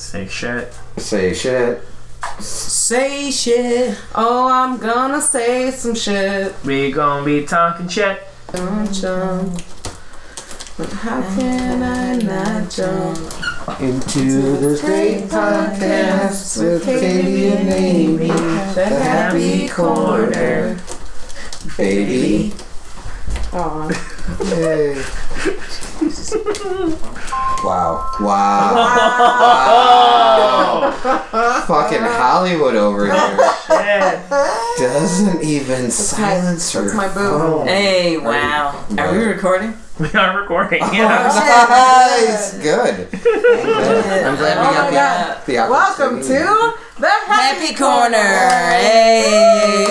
Say shit. Say shit. Say shit. Oh, I'm gonna say some shit. We gonna be talking shit. Don't jump. But How can I not jump? Into this great podcast with Katie and Aimee. The happy corner. Baby. Aw. Yay. Wow. Wow. wow. Fucking Hollywood over oh, here. Shit. Doesn't even silence her. That's my boo. phone. Hey, wow. Are we recording? We are recording. Oh, Yeah. nice. Good. I'm glad Oh my God. The Welcome to the Happy, Happy Corner. Hey.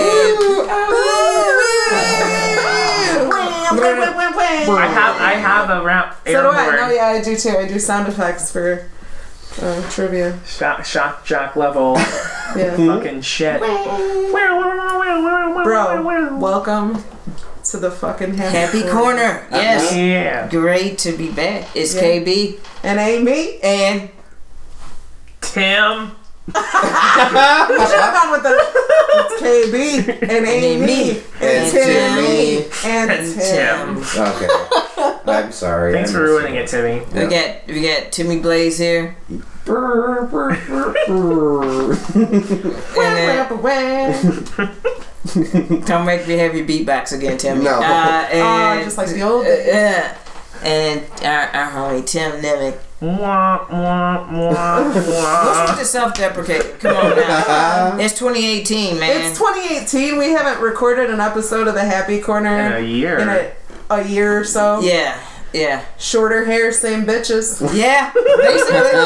I have I have a rap So do I. No, yeah, I do too. I do sound effects for uh, trivia. shock, shock jock level Yeah. fucking shit. Bro, welcome to the fucking Happy, Happy Corner. Yes. Yeah. Great to be back. It's Yeah. KB And Aimee. and Tim. We should have gone with the KB and Aimee Me. and, And Timmy Timmy. and, And Tim. Tim. Okay. I'm sorry. Thanks I for missed ruining it, Timmy. we get we got Timmy Blaze here. Brr, brr, brr, brr. And then come back to have your beatbox again, Timmy. No. Uh, and, Oh, just like the old uh, days. yeah. And our, our homie Tim Nemick. With the self-deprecate? Come on now. It's 2018, man. It's 2018. We haven't recorded an episode of the Happy Corner In a year. in a, a year or so. yeah, yeah, Shorter hair, same bitches. yeah. Basically,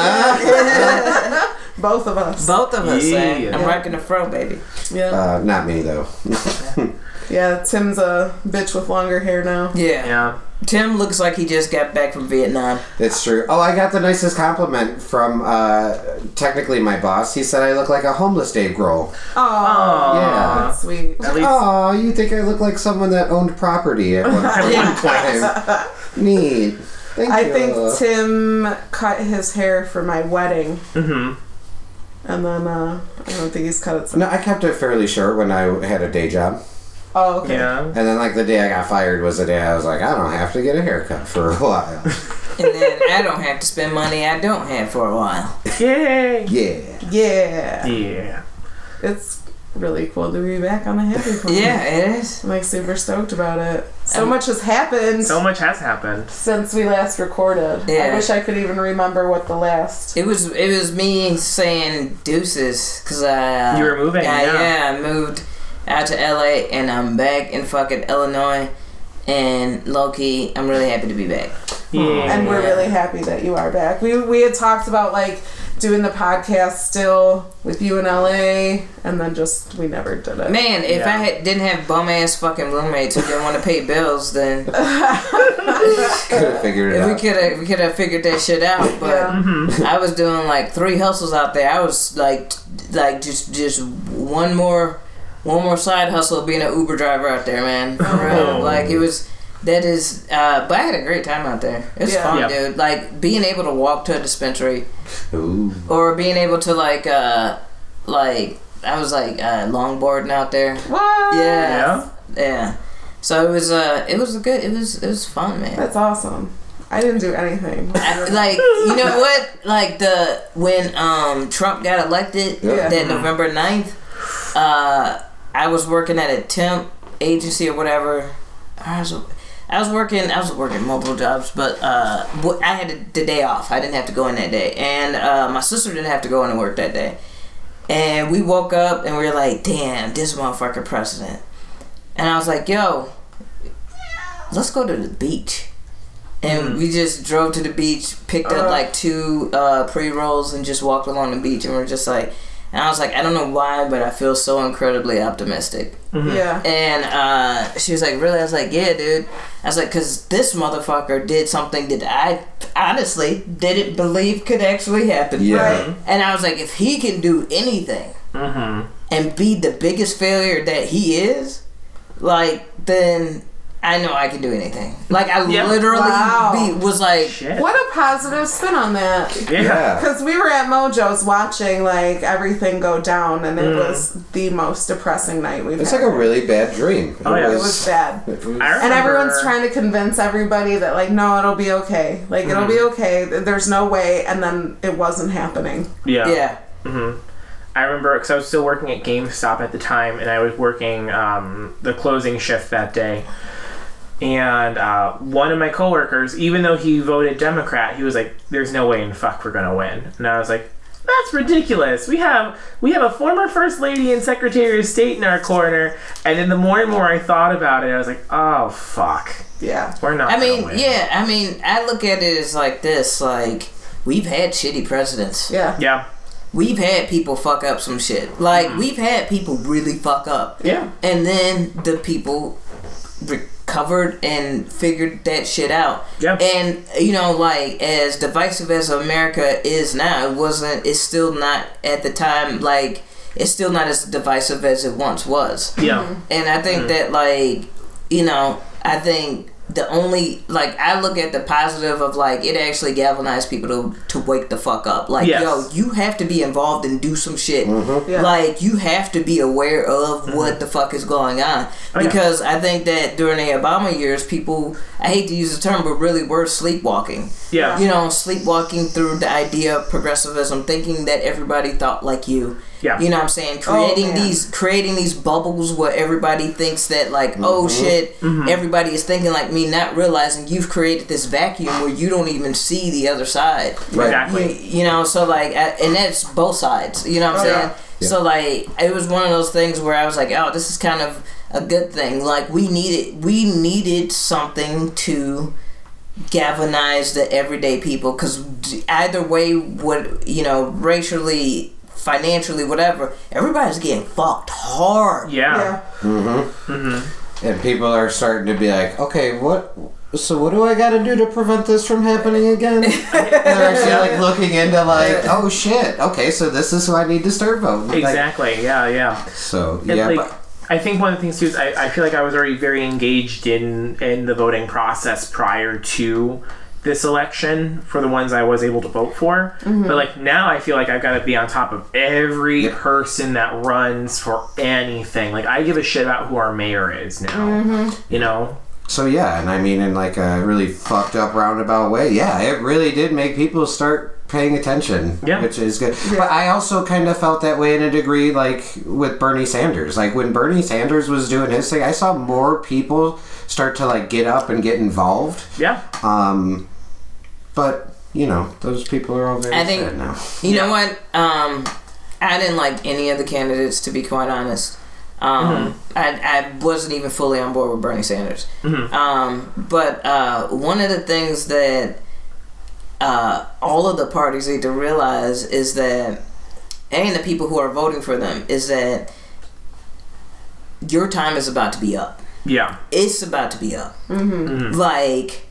Both of us. both of us. man. Yeah. I'm rocking the fro, baby. Yeah. Uh, not me though. Yeah, Tim's a bitch with longer hair now. Yeah. Yeah. Tim looks like he just got back from Vietnam. That's true. Oh, I got the nicest compliment from uh, technically my boss. He said I look like a homeless Dave Grohl. Oh, Yeah. that's sweet. At least Oh, you think I look like someone that owned property at one, at one time? Neat. Thank I you. think Tim cut his hair for my wedding, hmm and then uh, I don't think he's cut it. Since. No, I kept it fairly short when I had a day job. Oh, okay. Yeah. And then, like, the day I got fired was the day I was like, I don't have to get a haircut for a while. And then I don't have to spend money I don't have for a while. Yay. yeah. Yeah, Yeah. it's really cool to be back on the Happy Corner. Yeah, it is. I'm like super stoked about it. So Um, much has happened So much has happened. since we last recorded. Yeah. I wish I could even remember what the last. It was it was me saying deuces because I uh, You were moving, Yeah, yeah. yeah, I moved out to LA and I'm back in fucking Illinois. And low key, I'm really happy to be back. Yeah. And we're really happy that you are back. We we had talked about like doing the podcast still with you in LA, and then just we never did it. Man, if Yeah. I had, didn't have bum ass fucking roommates who didn't want to pay bills, then Could have figured it we could have we could have figured that shit out. But Yeah. Mm-hmm. I was doing like three hustles out there. I was like like just just one more one more side hustle of being an Uber driver out there, man. Oh. Like it was that is uh but I had a great time out there. It was Yeah. fun, Yeah. dude. Like being able to walk to a dispensary Ooh. or being able to like uh like I was like uh longboarding out there. What? Yeah. Yeah. Yeah. So it was uh it was a good it was it was fun, man. That's awesome. I didn't do anything. I- like you know what like the when um Trump got elected Yeah. that November 9th uh I was working at a temp agency or whatever. I was I was working I was working multiple jobs but uh I had the day off. I didn't have to go in that day. And uh my sister didn't have to go into work that day. And we woke up and we were like damn this motherfucker president. And I was like yo let's go to the beach. And we just drove to the beach, picked up Uh. like two uh, pre rolls, and just walked along the beach. And we're just like, and I was like, I don't know why, but I feel so incredibly optimistic. Yeah. And uh, she was like, Really? I was like, Yeah, dude. I was like, Because this motherfucker did something that I honestly didn't believe could actually happen. Yeah. Right. And I was like, If he can do anything Mm-hmm. and be the biggest failure that he is, like, then I know I can do anything. Like I Yeah. literally Wow. be, was like, Shit. What a positive spin on that. Yeah. Yeah. Because we were at Mojo's watching like everything go down, and it Mm. was the most depressing night we've It's had. like a really bad dream. Oh, yeah. it was bad. it was- I remember, And everyone's trying to convince everybody that like, no, it'll be okay. Like it'll be Mm-hmm. okay. There's no way. And then it wasn't happening. Yeah. yeah, I remember because I was still working at GameStop at the time, and I was working um, the closing shift that day. And uh, one of my coworkers, even though he voted Democrat, he was like, "There's no way in fuck we're gonna win." And I was like, "That's ridiculous. We have we have a former first lady and secretary of state in our corner." And then the more and more I thought about it, I was like, "Oh fuck, Yeah. we're not." I gonna mean, win." yeah, I mean, I look at it as like this: like we've had shitty presidents. Yeah. yeah, We've had people fuck up some shit. Like Mm-hmm. we've had people really fuck up. yeah, and then the people recovered and figured that shit out. Yeah. And you know, like as divisive as America is now, it wasn't. It's still not at the time. Like it's still not as divisive as it once was. yeah, And I think mm-hmm. that like you know, I think the only like I look at the positive of like it actually galvanized people to to wake the fuck up. Like Yes. yo, you have to be involved and do some shit. Mm-hmm. Yeah. Like you have to be aware of mm-hmm. what the fuck is going on Oh, yeah. because I think that during the Obama years, people I hate to use the term, but really were sleepwalking. yeah, You know, sleepwalking through the idea of progressivism, thinking that everybody thought like you. Yeah. You know what I'm saying? Creating man. these creating these bubbles where everybody thinks that like, oh shit, Mm-hmm. everybody is thinking like me, not realizing you've created this vacuum where you don't even see the other side. Right. exactly. You, you know, so like, and that's both sides. You know what I'm Oh, saying? yeah. So like, it was one of those things where I was like, oh, this is kind of a good thing. Like we needed, we needed something to galvanize the everyday people because either way, what you know, racially, financially, whatever, everybody's getting fucked hard. Yeah. Yeah. Mm-hmm. Mm-hmm. and people are starting to be like, okay, what? So what do I got to do to prevent this from happening again? and They're actually like looking into like, oh shit, okay, so this is who I need to start voting. Like, Exactly. Yeah. Yeah. so And, yeah, like, but I think one of the things too is I, I feel like I was already very engaged in in the voting process prior to this election for the ones I was able to vote for. But like now I feel like I've got to be on top of every Yep. person that runs for anything. Like I give a shit about who our mayor is now. You know? So yeah, and I mean in like a really fucked up roundabout way. Yeah, it really did make people start paying attention, Yeah. which is good. But I also kind of felt that way in a degree, like with Bernie Sanders. Like when Bernie Sanders was doing his thing, I saw more people start to like get up and get involved. Yeah. Um, but you know, those people are all very I think- sad now. You Yeah. know what? Um, I didn't like any of the candidates, to be quite honest. Um, I, I wasn't even fully on board with Bernie Sanders. Um, but uh, one of the things that uh, all of the parties need to realize is that, and the people who are voting for them, is that your time is about to be up Yeah. it's about to be up. Like,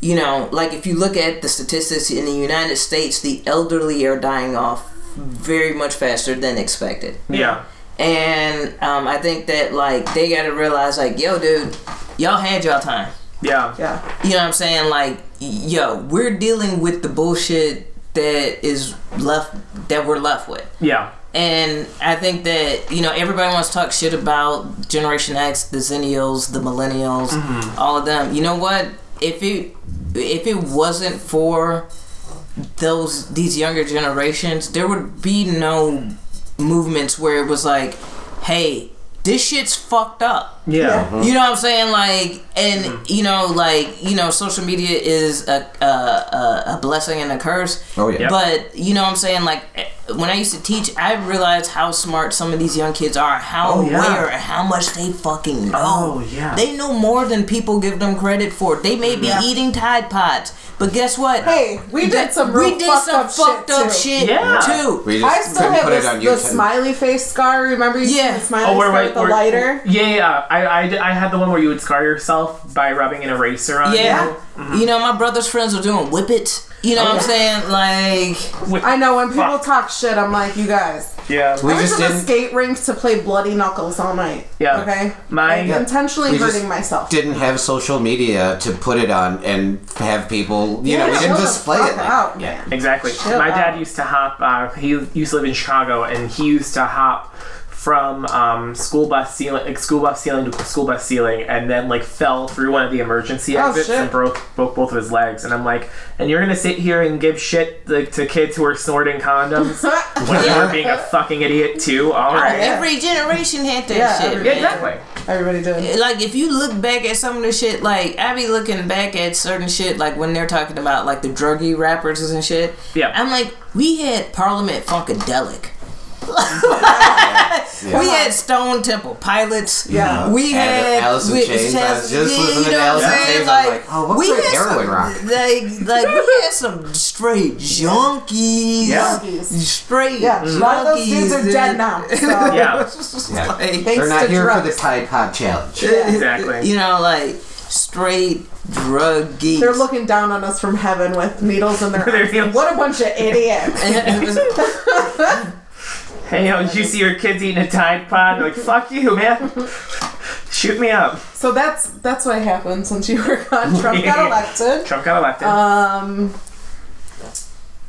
you know, like if you look at the statistics in the United States, the elderly are dying off very much faster than expected. Yeah. And um, I think that, like, they got to realize, like, yo, dude, y'all had y'all time. Yeah. Yeah. You know what I'm saying? Like, yo, we're dealing with the bullshit that is left, that we're left with. Yeah. And I think that, you know, everybody wants to talk shit about Generation X, the Xennials, the Millennials, all of them. You know what? If it if it wasn't for those these younger generations, there would be no movements where it was like, hey, this shit's fucked up. Yeah. Uh-huh. You know what I'm saying? Like, and mm-hmm. you know, like, you know, social media is a a, a, a blessing and a curse. Oh yeah. Yep. But you know what I'm saying? Like when I used to teach, I realized how smart some of these young kids are, how Oh, yeah. aware, and how much they fucking know. Oh, yeah. They know more than people give them credit for. They may be Yeah. eating Tide Pods, but guess what? Hey, we did That- some real we did fucked some up fucked shit up too. shit Yeah. too. We just I still have put this, it on the smiley face scar. Remember you Yeah. the smiley Oh, where, scar where, with the lighter? Yeah, yeah. I, I, did- I had the one where you would scar yourself by rubbing an eraser on Yeah. you. You know, my brother's friends are doing whip it. You know what I'm saying? Like, With- I know when people Fuck. talk shit, I'm like, you guys. yeah. We I went just to the didn't skate rink to play bloody knuckles all night. Yeah. Okay. My- Like, intentionally We just hurting myself. didn't have social media to put it on and have people. You know, we didn't display it. Like, out, Yeah, man. exactly. Chill My dad out. used to hop. Uh, he used to live in Chicago, and he used to hop from um, school bus ceiling, like school bus ceiling to school bus ceiling, and then like fell through one of the emergency Oh, exits shit. and broke broke both of his legs. And I'm like, and you're gonna sit here and give shit like, to kids who are snorting condoms when you're being a fucking idiot too. All right. yeah. every generation had that Yeah, shit. every- Yeah, exactly. Everybody does. like if you look back at some of the shit, like I be looking back at certain shit, like when they're talking about like the druggy rappers and shit. Yeah. I'm like, we had Parliament Funkadelic. Yeah. We had Stone Temple Pilots. Yeah. We Alice- had Alice in we- Chains. I was just yeah, listening you to know Alice what in I'm saying? I was like, oh, what we great had heroin some, rock. Like, like we had some straight junkies. Yeah. Junkies. Straight Yeah, a lot of those dudes are junkies, dead now. So. Yeah. Yeah. Like, Thanks They're not to here for the drugs. Tide Pod Challenge. Exactly. You know, like straight drug geeks. They're looking down on us from heaven with needles in their Their arms. What a bunch of idiots. Hey, yo, did you see your kids eating a Tide Pod? Like, fuck you, man. Shoot me up. so that's that's what happened since you were gone. Trump got elected. Trump got elected. Um,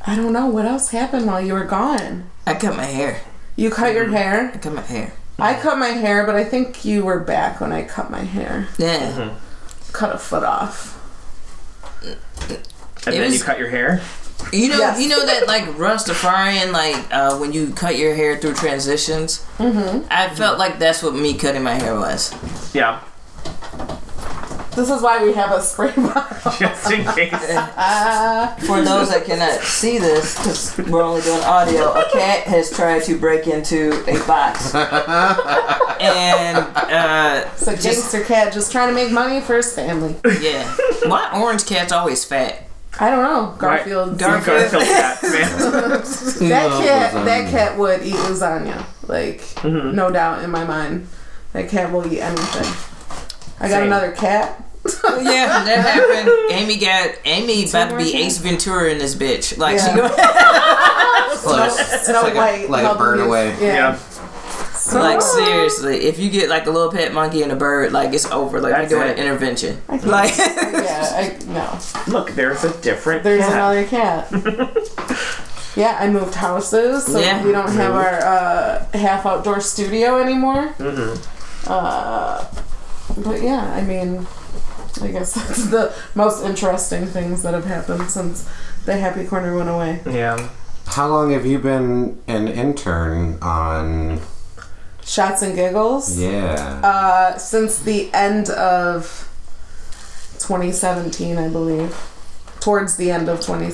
I don't know what else happened while you were gone. I cut my hair. You cut your mm-hmm. hair. I cut my hair. I cut my hair, but I think you were back when I cut my hair. Yeah. Mm-hmm. Cut a foot off. Mm, mm. and it then was- you cut your hair. You know, Yes. you know that like Rastafarian, like uh, when you cut your hair through transitions. Mm-hmm. I felt like that's what me cutting my hair was. Yeah. This is why we have a spray bottle. Just in case. For those that cannot see this, because we're only doing audio, a cat has tried to break into a box, and uh, It's a gangster cat just trying to make money for his family. yeah, why orange cats always fat? I don't know. Garfield. Right. Garfield. Garfield cats, man. That cat. That cat would eat lasagna. Like Mm-hmm. no doubt in my mind. That cat will eat anything. I got Same. another cat. Yeah, that happened. Aimee got Aimee about to be cats? Ace Ventura in this bitch. Like she Yeah. go, Like, Snow like a- White. like a helping burn away. Yeah. Yeah. So, like seriously, if you get like a little pet monkey and a bird, like it's over. Like That's you're doing it. an intervention. I can't- Like yeah. I no. Look, there's a different There's cat. another cat. yeah, I moved houses, so Yeah. we don't have our uh, half outdoor studio anymore. Mm-hmm. Uh, but yeah, I mean, I guess that's the most interesting things that have happened since the Happy Corner went away. Yeah. How long have you been an intern on? Shots and giggles. Yeah. Uh, since the end of 2017, I believe. Towards the end of 20,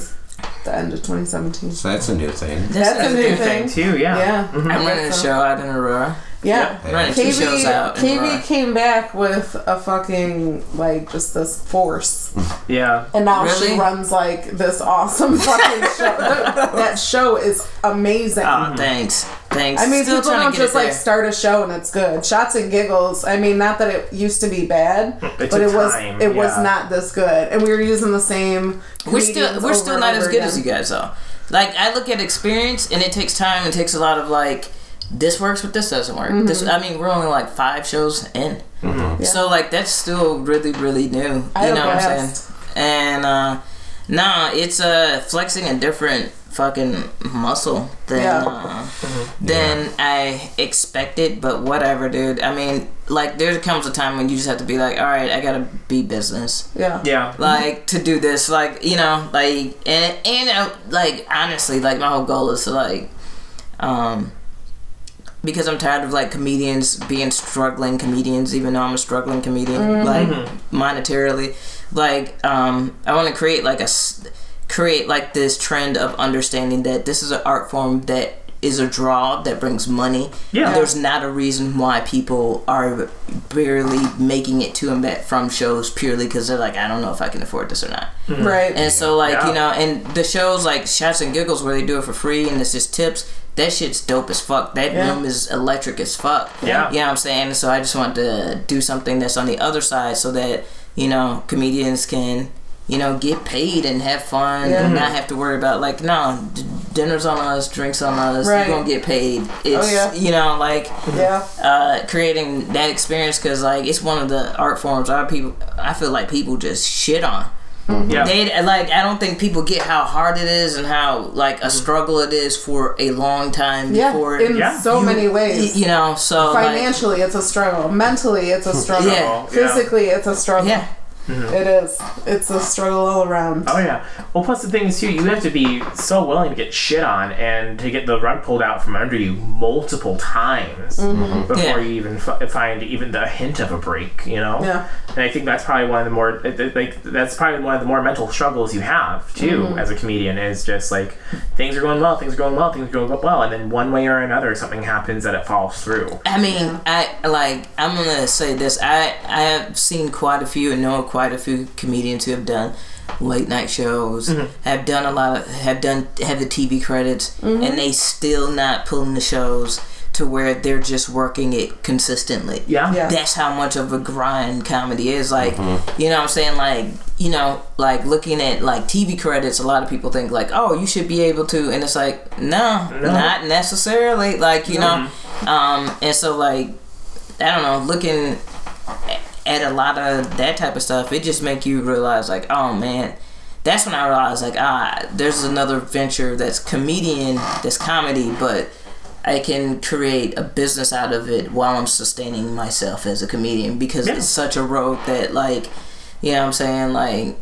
the end of 2017. so that's a new thing. That's a new New thing. thing too. Yeah. Yeah. Mhm. I'm running a show out in Aurora. Yeah. Running two shows out. KB, in KB came back with a fucking like just this force, Yeah. and now she runs like this awesome fucking show. That, that show is amazing. Oh, thanks, thanks. I mean, Still people don't just like there. start a show and it's good. Shots and giggles. I mean, not that it used to be bad, It but took it was time, it was not this good, and we were using the same. We're still we're over still not as good again. as you guys though. Like I look at experience, and it takes time. It takes a lot of like this works, but this doesn't work. Mm-hmm. I mean, we're only like five shows in, Mm-hmm. Yeah. so like that's still really really new. You have know what I'm saying? And uh, nah, it's uh flexing a different fucking muscle than Yeah. uh, than I expected. But whatever, dude. I mean, like there comes a time when you just have to be like, all right, I gotta be business Yeah. Yeah. like to do this like you know like and and uh, like honestly like my whole goal is to like um because I'm tired of like comedians being struggling comedians even though I'm a struggling comedian mm-hmm. like mm-hmm. monetarily like um I want to create like a create like this trend of understanding that this is an art form that is a draw that brings money Yeah. there's not a reason why people are barely making it to and back from shows purely because they're like, I don't know if I can afford this or not. Mm-hmm. Right. And so, like, Yeah. you know, and the shows like Shots and Giggles where they do it for free and it's just tips, that shit's dope as fuck. That Yeah. room is electric as fuck. Yeah. You know what I'm saying? So I just want to do something that's on the other side so that, you know, comedians can you know, get paid and have fun Yeah. and not have to worry about like, no, d- dinner's on us, drinks on us, Right. you're gonna get paid. It's, Oh, yeah. you know, like Yeah. uh, creating that experience because like it's one of the art forms our people I feel like people just shit on. Mm-hmm. Yeah. They like I don't think people get how hard it is and how like a mm-hmm. struggle it is for a long time Yeah. before In Yeah. so you- many ways. You know, so like, Financially, it's a struggle. Mentally, it's a struggle. Yeah. Physically, it's a struggle. yeah. Mm-hmm. It is. It's a struggle all around. Oh yeah. Well, plus the thing is too, you have to be so willing to get shit on and to get the rug pulled out from under you multiple times mm-hmm. Mm-hmm. before Yeah. you even f- find even the hint of a break. You know. Yeah. And I think that's probably one of the more it- it- like that's probably one of the more mental struggles you have too as a comedian is just like things are going well, things are going well, things are going well, and then one way or another something happens that it falls through. I mean, I like. I'm gonna say this. I I have seen quite a few and know quite a few comedians who have done late night shows, mm-hmm. have done a lot of, have done have the TV credits, and mm-hmm. they still not pulling the shows to where they're just working it consistently. Yeah. Yeah. That's how much of a grind comedy is. Like, mm-hmm. you know what I'm saying? Like, you know, like looking at like TV credits, a lot of people think like, oh, you should be able to, and it's like, no, not necessarily. Like, you know, um, and so like, I don't know, looking at a lot of that type of stuff, it just make you realize like, oh man, that's when I realized like, ah, there's another venture that's comedian, that's comedy, but I can create a business out of it while I'm sustaining myself as a comedian because Yeah. it's such a road that like, you know what I'm saying, like.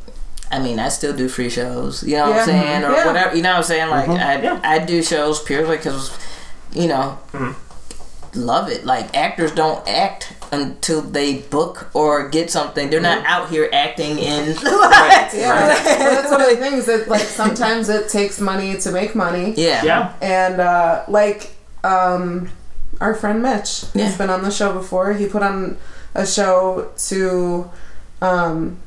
I mean, I still do free shows, you know what Yeah. I'm saying, or Yeah. whatever, you know what I'm saying. Like, I, Yeah. I do shows purely because, you know, love it. Like actors don't act until they book or get something. They're not out here acting in. Yeah. Well, that's one of the things that like sometimes it takes money to make money. yeah. Yeah. And uh, like um, our friend Mitch, Yeah. he's been on the show before. He put on a show to um,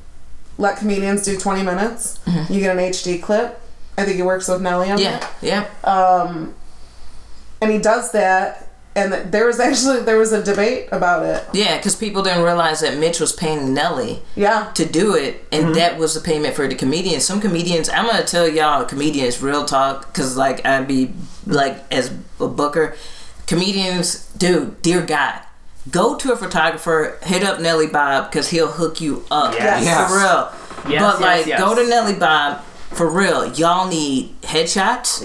let comedians do 20 minutes. You get an HD clip. I think he works with Nelly on Yeah. that. Yeah. Um, and he does that. And there was actually there was a debate about it. Yeah. Because people didn't realize that Mitch was paying Nelly Yeah. to do it, and mm-hmm. that was the payment for the comedian. Some comedians, I'm gonna tell y'all, comedians, real talk, because like I'd be like as a booker, comedians, dude, dear God. Go to a photographer, hit up Nelly Bob because he'll hook you up Yes. Yes. for real. Yes, but yes, like, yes. go to Nelly Bob for real. Y'all need headshots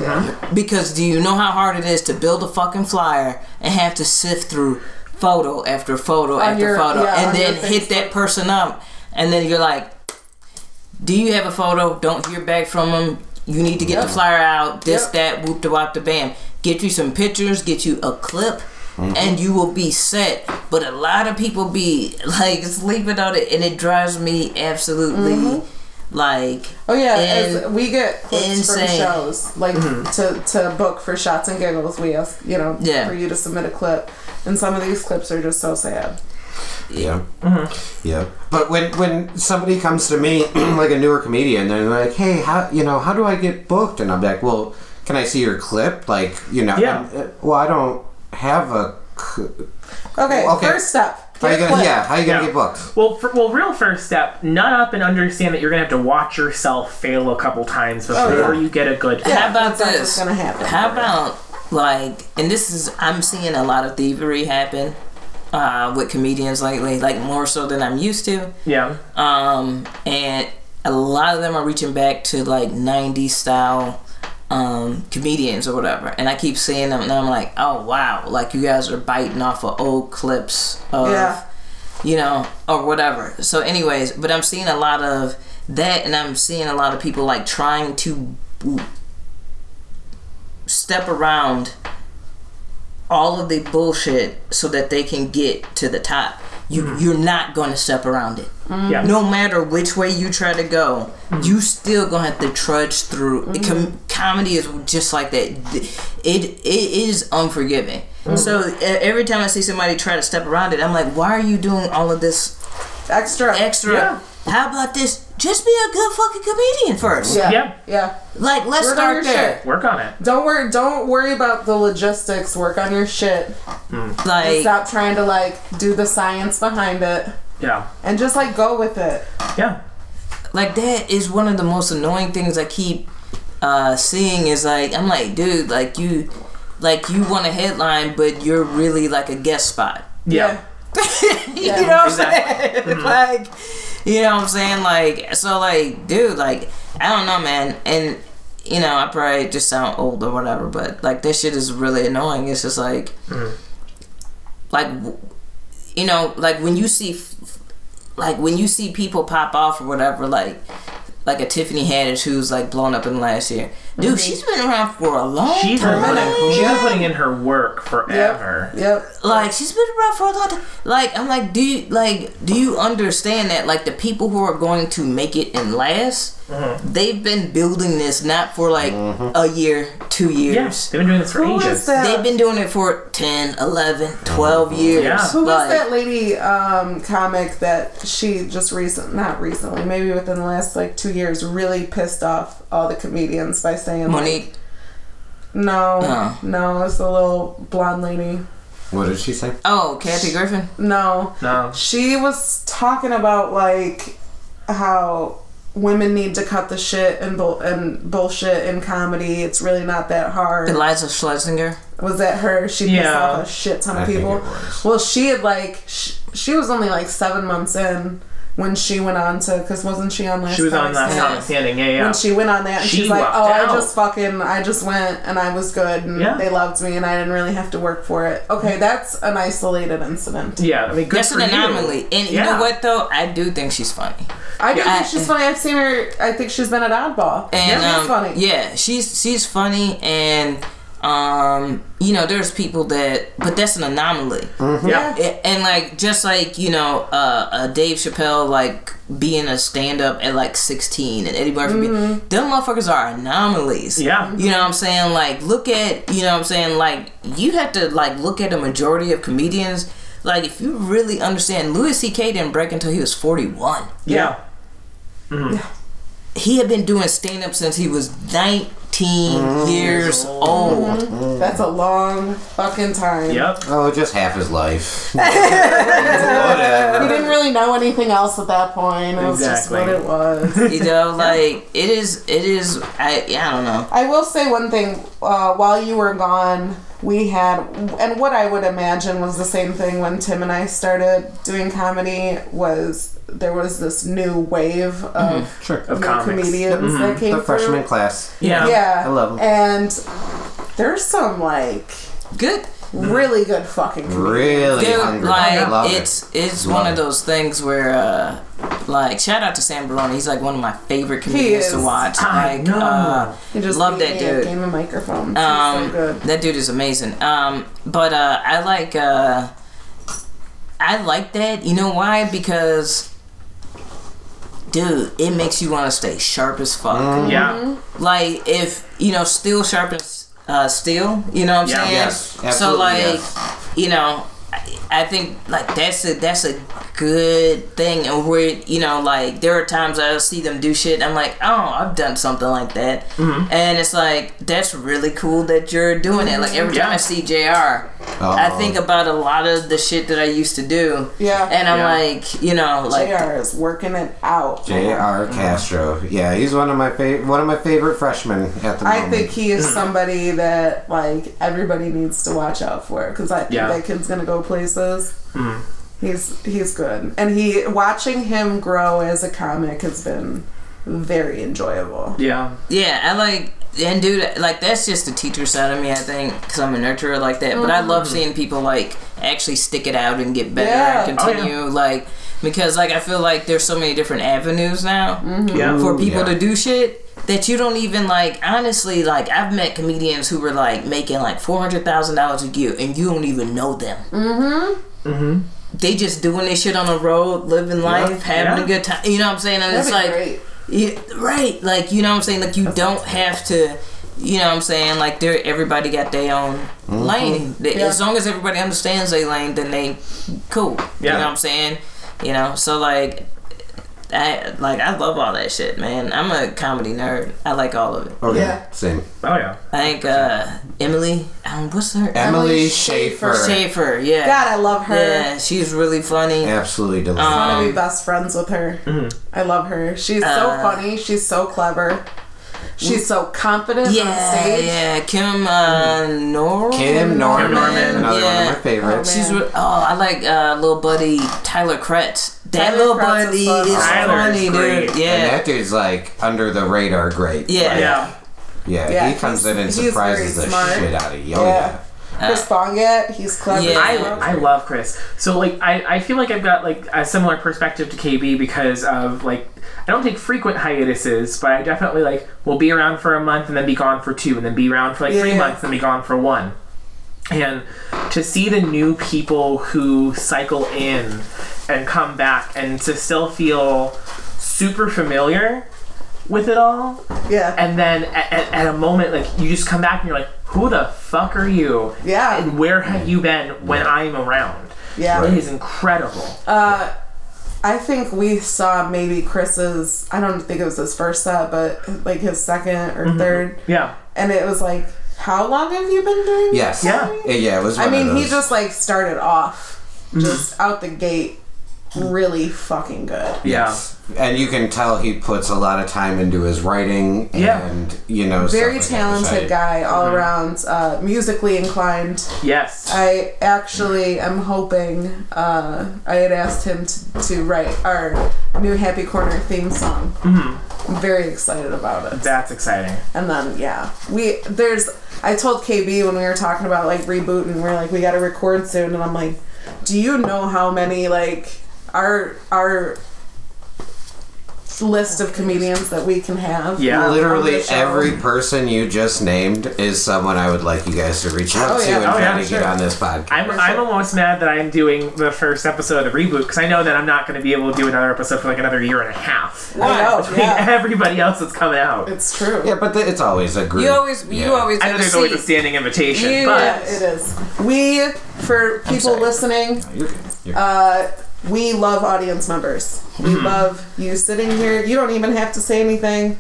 because do you know how hard it is to build a fucking flyer and have to sift through photo after photo after your- photo yeah, and then hit that person up and then you're like, do you have a photo? Don't hear back from them. You need to get the flyer out. This, Yep. that, whoop the wop the bam. Get you some pictures. Get you a clip. And you will be set, but a lot of people be like sleeping on it, and it drives me absolutely like Oh yeah, In- as we get clips insane. from shows like to to book for shots and giggles. We ask you know Yeah. for you to submit a clip, and some of these clips are just so sad. Yeah. Yeah. But when when somebody comes to me like a newer comedian, they're like, "Hey, how you know how do I get booked?" And I'm like, "Well, can I see your clip?" Like, you know, Yeah. uh, well, I don't have a. c- Okay, Okay. first step. How you gonna? Yeah. How are you gonna Yeah. get booked? Well, for, well, real first step, nut up and understand that you're gonna have to watch yourself fail a couple times before yeah. you get a good. Yeah, How about that's this? what's gonna happen. How about like, and this is I'm seeing a lot of thievery happen uh, with comedians lately, like more so than I'm used to. Yeah. Um, and a lot of them are reaching back to like 90s style um, comedians or whatever. And I keep seeing them, and I'm like, oh wow, like you guys are biting off of old clips of, Yeah. you know, or whatever. So, anyways, but I'm seeing a lot of that, and I'm seeing a lot of people like trying to step around all of the bullshit so that they can get to the top. You mm. you're not going to step around it. Mm. Yeah. No matter which way you try to go, mm. you still gonna have to trudge through. Com- comedy is just like that. It it is unforgiving. So e- every time I see somebody try to step around it, I'm like, why are you doing all of this extra. extra? Yeah. How about this? Just be a good fucking comedian first. Yeah. Yeah. Yeah. Like let's Work on start your there. shit. Work on it. Don't worry. Don't worry about the logistics. Work on your shit. Like Stop trying to like do the science behind it, Yeah. and just like go with it. Yeah. like that is one of the most annoying things I keep uh, seeing. Is like I'm like, dude, like you, like you want a headline, but you're really like a guest spot. Yeah. you know what I'm Exactly. saying? like, you know what I'm saying? Like, so like, dude, like, I don't know, man, and. You know, I probably just sound old or whatever, but like this shit is really annoying. It's just like, mm. like you know like when you see like when you see people pop off or whatever like like a Tiffany Haddish who's like blown up in the last year. Dude, mhm. she's been around for a long She's been time. putting she's been putting in her work forever. Yep. like she's been around for a long time. Like I'm like, do you like do you understand that like the people who are going to make it and last, Mm-hmm. they've been building this not for like a year, two years. Yes, they've been doing this for Who was ages. that? They've been doing it for 10, 11, 12 years. Yeah. Who was that lady um, comic that she just recent, not recently, maybe within the last like two years, really pissed off all the comedians by saying like, Mo'Nique. no, Oh. no, it's the little blonde lady. What did she say? Oh, Kathy Griffin. No, No. she was talking about like how women need to cut the shit and bull and bullshit in comedy. It's really not that hard. Iliza Shlesinger. Was that her? She pissed Yeah. off a shit ton of I think people. it was. Well, she had like sh- she was only like seven months in when she went on to because wasn't she on last? She was on Last Standing? Comic Standing. Yeah, yeah. When she went on that, and She she's like, lucked "Oh, I just fucking, I just went and I was good, and Yeah. they loved me, and I didn't really have to work for it." Okay, that's an isolated incident. yeah, I mean, good That's for an you. anomaly. And you know what though? I do think she's funny. I do Yeah. think she's funny. I've seen her. I think she's been at Oddball. And yeah, um, she's funny. yeah, she's she's funny and um you know there's people that but that's an anomaly. Yeah. A- And like just like you know, uh, uh Dave Chappelle like being a stand up at like 16 and Eddie Murphy, Mm-hmm. be, them motherfuckers are anomalies. Yeah. You know what I'm saying? Like look at you know what I'm saying? Like you have to like look at a majority of comedians. Like if you really understand, Louis C.K. didn't break until he was 41. Yeah. He had been doing stand up since he was 19 Mm. years old. That's a long fucking time. Yep. Oh, just half his life. He didn't really know anything else at that point. It was just Exactly. what it was. You know, like it is. It is. I. Yeah, I don't know. I will say one thing. Uh, while you were gone, we had, and what I would imagine was the same thing when Tim and I started doing comedy. Was there was this new wave of mm-hmm. Sure. Of new comics. comedians mm-hmm. that came through. The through. freshman class. Yeah. Yeah, I love 'em. And there's some like Good. Really good fucking comedians. Really Dude, hungry. like Love it's it. it's Love one of those things where uh like shout out to Sam Barone. He's like one of my favorite comedians to watch. I Like know. uh He just Love that me at dude. Game of microphone. Um so good. that dude is amazing. Um but uh I like uh I like that. You know why? Because dude, it makes you want to stay sharp as fuck. Mm-hmm. Yeah. like if you know steel sharpens uh steel you know what i'm Yeah. saying Yes, so like yes. you know I, I think like that's a that's a good thing and where you know like there are times I'll see them do shit i'm like oh i've done something like that Mm-hmm. and it's like that's really cool that you're doing it like every time Yeah. i see jr i think about a lot of the shit that i used to do Yeah. and i'm Yeah. like you know like JR is working it out. J.R. Castro. Yeah, he's one of my favorite one of my favorite freshmen at the I moment. think he is somebody that like everybody needs to watch out for because I think Yeah. that kid's gonna go places. Hmm. He's he's good, and he watching him grow as a comic has been very enjoyable. Yeah. Yeah, I like and dude, like that's just the teacher side of me. I think because I'm a nurturer like that. But I mm-hmm. love seeing people like actually stick it out and get better Yeah. and Oh, yeah. continue. Like because like I feel like there's so many different avenues now mm-hmm. Yeah. for people yeah. to do shit that you don't even like. Honestly, like I've met comedians who were like making like four hundred thousand dollars a year and you don't even know them. Mm-hmm. Mm-hmm. They just doing this shit on the road, living life, having Yeah. a good time. You know what I'm saying? And That'd it's be like. great. Yeah, right. Like you know what I'm saying. Like you don't have to. You know what I'm saying. Like they everybody got their own Mm-hmm. lane. Yeah. As long as everybody understands their lane, then they cool. yeah. You know what I'm saying. You know. So like, I like I love all that shit, man. I'm a comedy nerd. I like all of it. Okay. Yeah. Same. Oh yeah. I think uh, Emily. um, what's her Emily Schaefer. Schaefer. Schaefer? Yeah. God, I love her. Yeah, she's really funny. Absolutely delightful I delightful. want to be Um, best friends with her. I love her. She's so Uh, funny. She's so clever. She's so confident on Yeah, stage. yeah. Kim uh, Nor. Kim Norman, Norman. another one of my favorites. Oh, She's re- oh, I like uh, little buddy Tyler Kretz. That little Kretz is buddy fun. is Tyler's funny, great. dude. and Yeah, that dude's like under the radar great. yeah. Like, Yeah. yeah, Yeah, he comes in and he's- he's surprises very the smart. shit out of you. Oh, Yeah. yeah. Chris uh, Bonget, he's clever. Yeah. I, I love Chris. So like I, I feel like I've got like a similar perspective to KB because of like I don't take frequent hiatuses, but I definitely like will be around for a month and then be gone for two and then be around for like Yeah, three yeah. months and be gone for one. And to see the new people who cycle in and come back and to still feel super familiar with it all yeah. and then at, at, at a moment like you just come back and you're like who the fuck are you Yeah. and where have you been when i'm around yeah. it is incredible Uh, I think we saw maybe Chris's. I don't think it was his first set, but like his second or third, yeah and it was like, how long have you been doing? Yes. Yeah. Yeah, yeah, it was one I mean, of he just like started off, Mm-hmm. just out the gate, really fucking good. Yes. And you can tell he puts a lot of time into his writing Yeah. and, you know, Very stuff like that, talented I- guy, all Mm-hmm. around, uh, musically inclined. yes I actually am hoping. Uh, I had asked him to, to write our new Happy Corner theme song. Mm-hmm. I'm very excited about it. that's exciting And then yeah, we there's. I told KB when we were talking about like rebooting, we are like we got to record soon, and I'm like, do you know how many like our our list of comedians that we can have? Yeah. on Literally every person you just named is someone I would like you guys to reach out Oh, to yeah. and Oh, try yeah, to sure. get on this podcast. I'm, I'm almost mad that I'm doing the first episode of the reboot because I know that I'm not going to be able to do another episode for like another year and a half. I know. Between Yeah, everybody else that's coming out. it's true. yeah, but th- it's always a group. You always, you Yeah. always. I know there's always a standing invitation, You- but Yeah, it is. We for people sorry. listening, You're good. You're uh, we love audience members. We love you sitting here. You don't even have to say anything.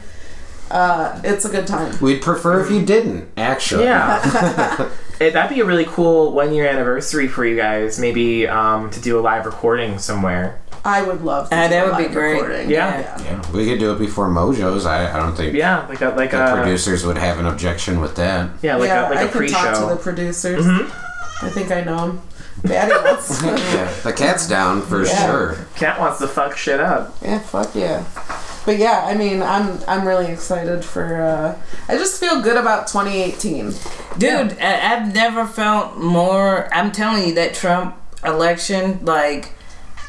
Uh, it's a good time. We'd prefer if you didn't, actually. Yeah. it, that'd be a really cool one year anniversary for you guys. Maybe um, to do a live recording somewhere. I would love to. Ah, do that a would be great. recording. Yeah. Yeah, we could do it before Mojo's. I, I don't think Yeah, like a like the a producers would have an objection with that. yeah like yeah, a like I a pre-show. Mm-hmm. talk to the producers. I think I know them. Daddy wants. Yeah, the cat's down for Yeah. sure. Cat wants to fuck shit up. yeah, fuck yeah. But yeah, I mean, I'm I'm really excited for. Uh, I just feel good about 2018. Dude, I, I've never felt more. I'm telling you, that Trump election, like,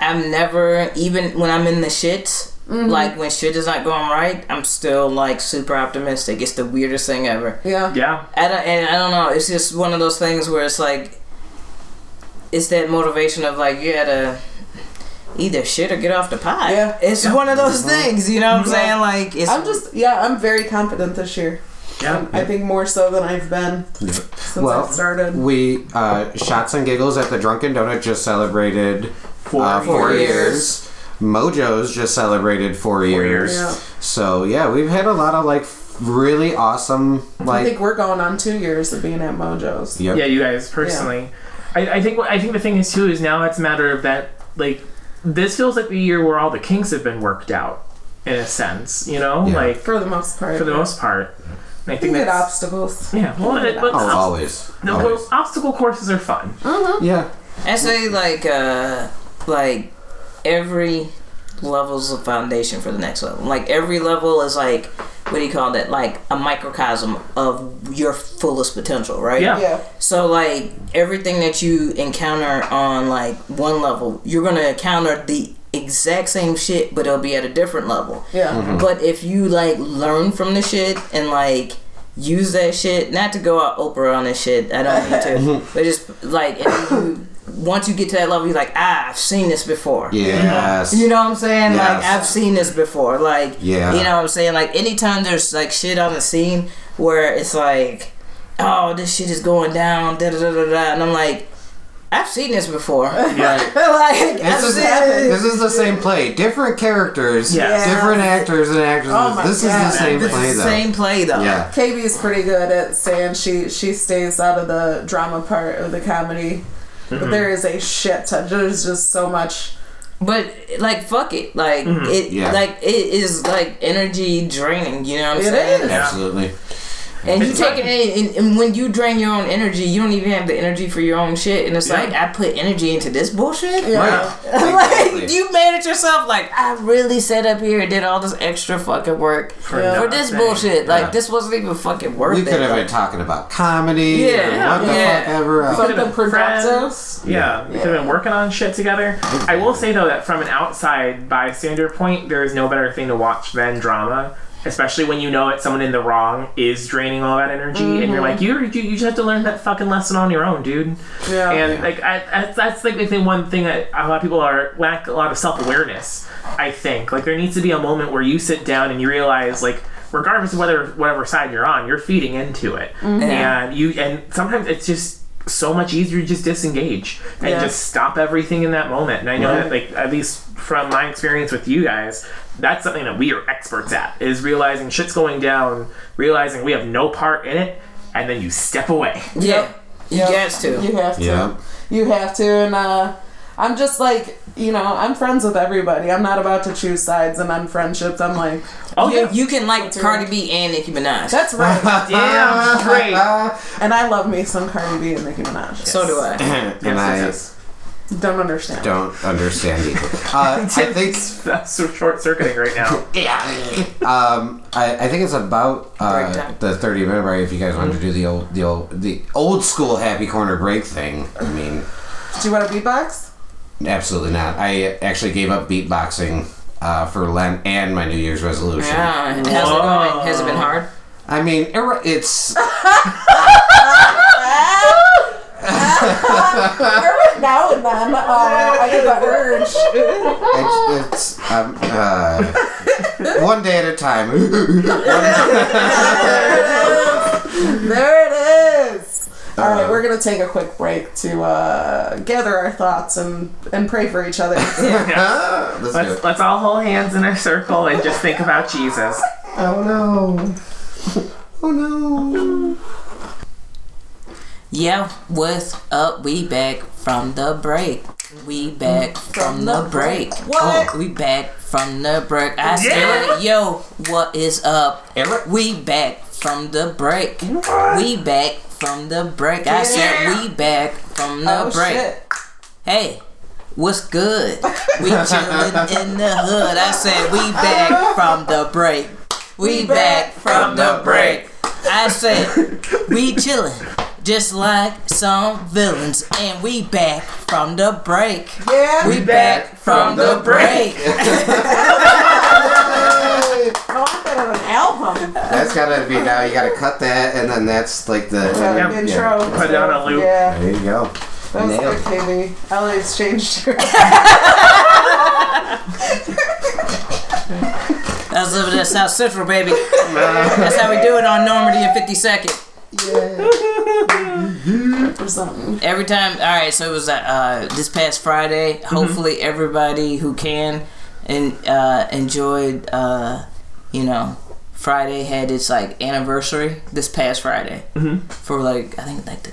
I've never, even when I'm in the shits, Mm-hmm. like when shit is not going right, I'm still like super optimistic. It's the weirdest thing ever. Yeah. Yeah. I don't, and I don't know. It's just one of those things where it's like, it's that motivation of like you gotta either shit or get off the pot. Yeah. It's one of those things. You know what I'm saying? Like it's. I'm just yeah, I'm very confident this year. Yeah. I think more so than I've been since Well, I started. We uh, shots and giggles at the Drunken Donut just celebrated Four, uh, four years. years. Mojo's just celebrated four, years. Yeah. So yeah, we've had a lot of like really awesome I think we're going on two years of being at Mojo's. Yep. Yeah, you guys personally. I, I think what I think the thing is too is now it's a matter of that like this feels like the year where all the kinks have been worked out in a sense, you know, Yeah. like For the most part. for the most part. And I You think get that's obstacles. yeah. Well, it, but Oh, obst- always. no, always. obstacle courses are fun. Yeah. I say like uh like every level's a foundation for the next level. Like every level is like what do you call that? Like a microcosm of your fullest potential, right? Yeah. Yeah. So like everything that you encounter on like one level, you're gonna encounter the exact same shit, but it'll be at a different level. Yeah. Mm-hmm. But if you like learn from the shit and like use that shit, not to go out Oprah on this shit, I don't need to, but just like if you, once you get to that level, you're like, ah, I've seen this before. Yes. You know what I'm saying? Like I've seen this before. Like Yeah. you know what I'm saying? Like anytime there's like shit on the scene where it's like, oh, this shit is going down, da da da da da, and I'm like, I've seen this before. Yeah. like, This I've is, seen this is the same play. Different characters, Yeah. different actors and actresses. Oh my this God. is the same It's play, the though. same play though. Yeah. KB is pretty good at saying she she stays out of the drama part of the comedy, but there is a shit ton. There's just so much. But like, fuck it. Like mm-hmm. it. Yeah. Like it is like energy draining. You know what I'm It saying? is. Absolutely. And you It's take it and, and when you drain your own energy, you don't even have the energy for your own shit. And it's Yeah. like I put energy into this bullshit. Yeah. like Exactly. you made it yourself. Like I really sat up here and did all this extra fucking work for, Yeah. this nothing. bullshit. Like this wasn't even fucking worth We it. could have been Like, talking about comedy. Yeah, or what the yeah. fuck ever. else. Something been productive. friends. Yeah, we could have been working on shit together. I will say though that from an outside bystander point, there is no better thing to watch than drama. Especially when you know it's someone in the wrong is draining all that energy, and you're like, mm-hmm. you, you you just have to learn that fucking lesson on your own, dude. Yeah. And like I, I, that's like the thing, one thing that a lot of people are lack a lot of self awareness. I think like there needs to be a moment where you sit down and you realize like regardless of whether whatever side you're on, you're feeding into it, mm-hmm. and you and sometimes it's just so much easier to just disengage and Yeah. just stop everything in that moment. And I know that like at least from my experience with you guys, that's something that we are experts at is realizing shit's going down, realizing we have no part in it, and then you step away. yeah, you Yep. got to. You have to. Yeah. You have to. And uh, I'm just like, you know, I'm friends with everybody. I'm not about to choose sides and end friendships. I'm like, Oh You, yeah, you can like What's Cardi your- B and Nicki Minaj. that's right. damn straight. and I love me some Cardi B and Nicki Minaj. so do I. and Yes, I yes, yes. Don't understand. don't understand either. Uh, I think. That's so short circuiting right now. Yeah. Um, I, I think it's about uh, the thirty minute break. If you guys want to do the old the old the old school happy corner break thing, I mean, Do you want to beatbox? absolutely not. I actually gave up beatboxing uh, for Lent and my New Year's resolution. Yeah. How's it going? Has it been hard? I mean, it- it's Every now and then, uh, I get the urge. it's, it's um, uh, one day at a time. There it is. All right, we're gonna take a quick break to uh, gather our thoughts and and pray for each other. Let's do Let's it. let's all hold hands in a circle and just think about Jesus. Oh no! Oh no! Yeah, what's up? We back from the break. We back from the break. Oh, what? Oh, we back from the break. I said, yo, what is up? Eric? We back from the break. We back from the break. I said, we back from the Oh break. shit! Hey, what's good? We chillin' in the hood. I said we back from the break. We back from the break. I said we chillin'. Just like some villains, and we back from the break. Yeah. We back from the break. Oh, I got an album. That's gotta be now. You gotta cut that, and then that's like the Yeah, Yep. intro. Put it on a loop. Yeah, There you go. that was Nailed good, Katie. Ellie's changed her. That's living in South Central, baby. That's how we do it on Normandy and 52nd. or something. every time all right so it was uh this past friday Mm-hmm. hopefully everybody who can and uh enjoyed uh you know friday had its like anniversary this past friday Mm-hmm. for like i think like the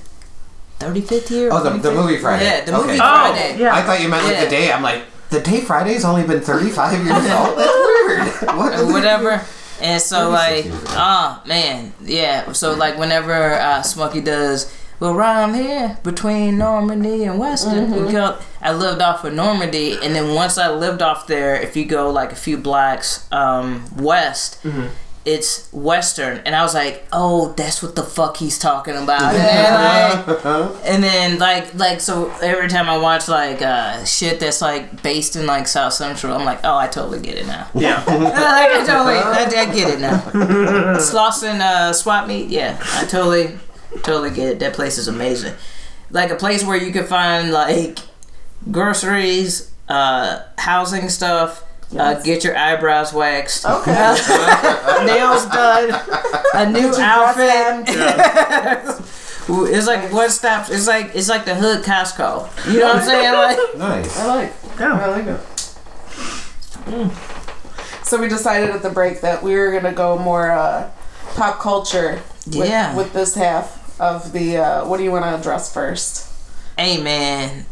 35th year Oh, the, the movie Friday. yeah the movie Okay. Oh, friday yeah. I thought you meant like Yeah. the day. I'm like, the day Friday's only been 35 years old? That's weird. What? or whatever. And so like, 36 years. oh man, yeah. So like, whenever uh, Smokey does, well, right I'm here between Normandy and Western. We go. I lived off of Normandy, and then once I lived off there, if you go like a few blocks um, west. It's Western, and I was like, "Oh, that's what the fuck he's talking about." And then, like, and then like like so every time I watch like uh, shit that's like based in like South Central, I'm like, "Oh, I totally get it now." Yeah. like, I totally, I, I get it now. Slauson uh, swap meet, yeah, I totally, totally get it. That place is amazing. Like a place where you can find like groceries, uh, housing stuff, uh, get your eyebrows waxed, Okay. nails done, a new Get your dress outfit. Ooh, It's like what stops. It's like it's like the hood Costco. You know what I'm saying? Like Nice. I like. Yeah. I like it. So we decided at the break that we were gonna go more uh, pop culture. With, Yeah. With this half of the, uh, what do you want to address first? Hey man.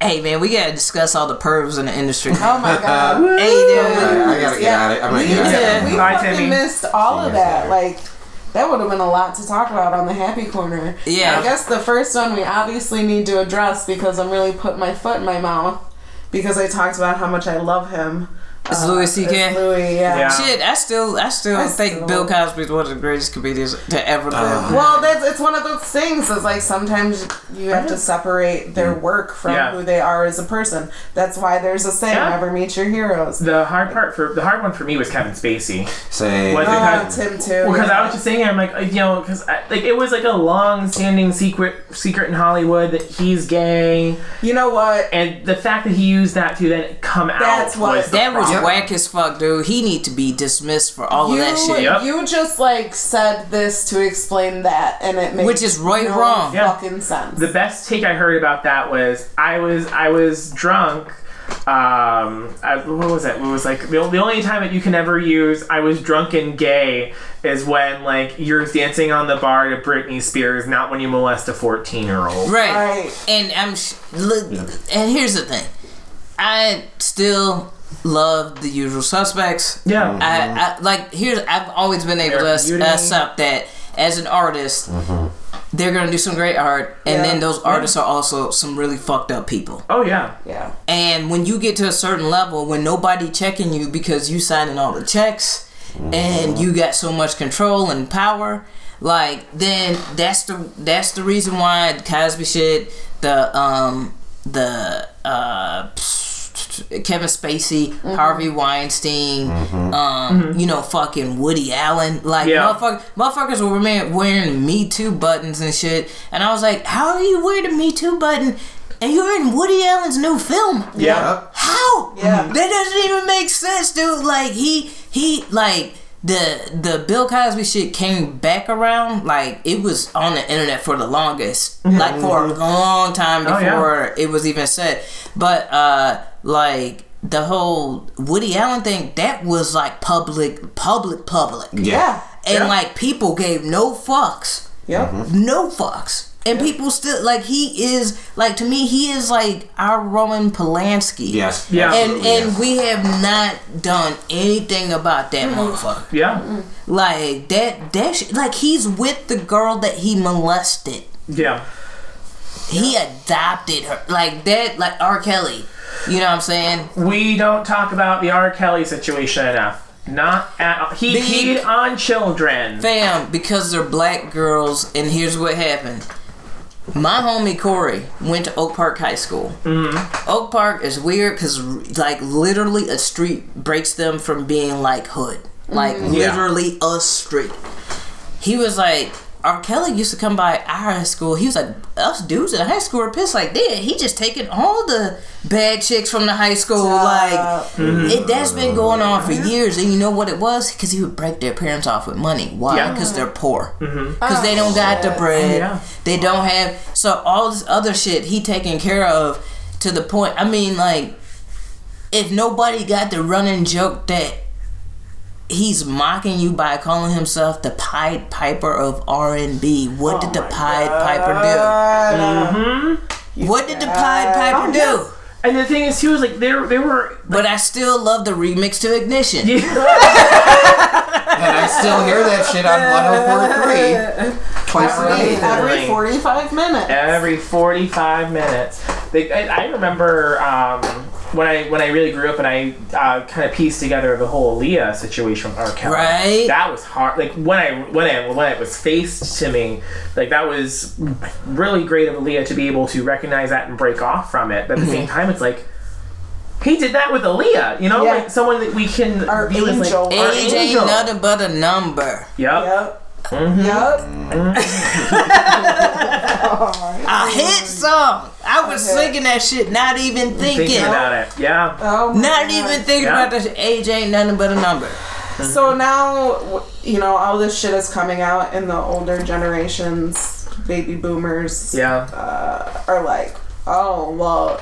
Hey man, we gotta discuss all the pervs in the industry. Oh my god. hey dude. I, I gotta get out of I'm gonna we, get out of Yeah. we. Bye, fucking Timmy. missed all of See you guys that. Like, that would have been a lot to talk about on the happy corner. Yeah. I guess the first one we obviously need to address because I'm really putting my foot in my mouth because I talked about how much I love him. It's Louis C.K.? Louis, yeah. Yeah. Shit, I still I still I think still- Bill Cosby is one of the greatest comedians to ever live. Well, that's it's one of those things. Is like sometimes you have to separate their work from Yeah. who they are as a person. That's why there's a saying: Yeah. "Never meet your heroes." The hard part for the hard one for me was Kevin Spacey. Say. What the- Oh, Tim too. Because yeah. I was just saying, I'm like, uh, you know, because like it was like a long-standing secret, secret in Hollywood that he's gay, you know what? and the fact that he used that to then come That's out what- was the That was problem. whack as fuck, dude. He need to be dismissed for all you, of that shit. Yep. you just like said this to explain that, and it makes Which is right no wrong. Yeah. fucking sense. The best take I heard about that was I was I was drunk. Um, I, what was it? It was like the, the only time that you can ever use "I was drunk and gay" is when like you're dancing on the bar to Britney Spears, not when you molest a fourteen year old. Right. Right. And I'm sh- look, and here's the thing. I still love the usual suspects. Yeah. I, I like here's I've always been able to Beauty. accept that as an artist, they're gonna do some great art, and Yeah. then those artists are also some really fucked up people. Oh yeah. yeah. And when you get to a certain level, when nobody checking you because you signing all the checks and you got so much control and power, like then that's the that's the reason why the Cosby shit, the um the uh Kevin Spacey, Harvey Weinstein, um, you know, fucking Woody Allen, like Yeah. motherfuckers, motherfuckers were wearing, wearing Me Too buttons and shit, and I was like, how are you wearing a Me Too button? And you're in Woody Allen's new film. Yeah. How? Yeah. That doesn't even make sense, dude. Like he he like the the Bill Cosby shit came back around. Like it was on the internet for the longest. Like for a long time Oh, yeah. before it was even said. But uh like the whole Woody Allen thing, that was like public public public. Yeah. And Yeah. like people gave no fucks Yep. Mm-hmm. no fucks. And people still like he is like to me he is like our Roman Polanski. Yes. Yeah. And and yes. we have not done anything about that mm-hmm. motherfucker. Yeah. Mm-hmm. Like that that sh- like he's with the girl that he molested. Yeah. He adopted her. Like that like R. Kelly. You know what I'm saying? We don't talk about the R. Kelly situation enough. Not at he peed on children. Fam, because they're black girls, and here's what happened. My homie Corey went to Oak Park High School. Mm-hmm. Oak Park is weird because, like, literally a street breaks them from being like hood. Like, Mm-hmm. Yeah. literally a street. He was like, R. Kelly used to come by our high school. He was like, us dudes in high school are pissed. Like, damn, he just taking all the bad chicks from the high school. Like, mm-hmm. it, that's been going on for years. And you know what it was? Because he would break their parents off with money. Why? Yeah. Because they're poor. Mm-hmm. Because they don't got the oh. bread. Yeah. They don't have. So all this other shit he taking care of to the point. I mean, like, if nobody got the running joke that he's mocking you by calling himself the Pied Piper of R and B, what did the Pied Piper do? What did the Pied Piper do? And the thing is, he was like there, there were But I still love the remix to Ignition. And I still hear that shit on 1043 twice a day. Every 45 minutes. every 45 minutes. They, I, I remember um, when I when I really grew up and I uh, kind of pieced together the whole Aaliyah situation with R. Kelly. Right. That was hard. Like when I when I when it was faced to me, like that was really great of Aaliyah to be able to recognize that and break off from it. But at the same time, it's like. He did that with Aaliyah, you know, Yeah. like someone that we can Our view as like our Age angel. ain't nothing but a number. Yep. Yep. Mm-hmm. Yep. A hit song. I was Okay. singing that shit, not even thinking. Thinking about it, yeah. Oh Not God. even thinking Yeah. about this. Age ain't nothing but a number. So now, you know, all this shit is coming out, and the older generations, baby boomers, Yeah. uh, are like, oh, well,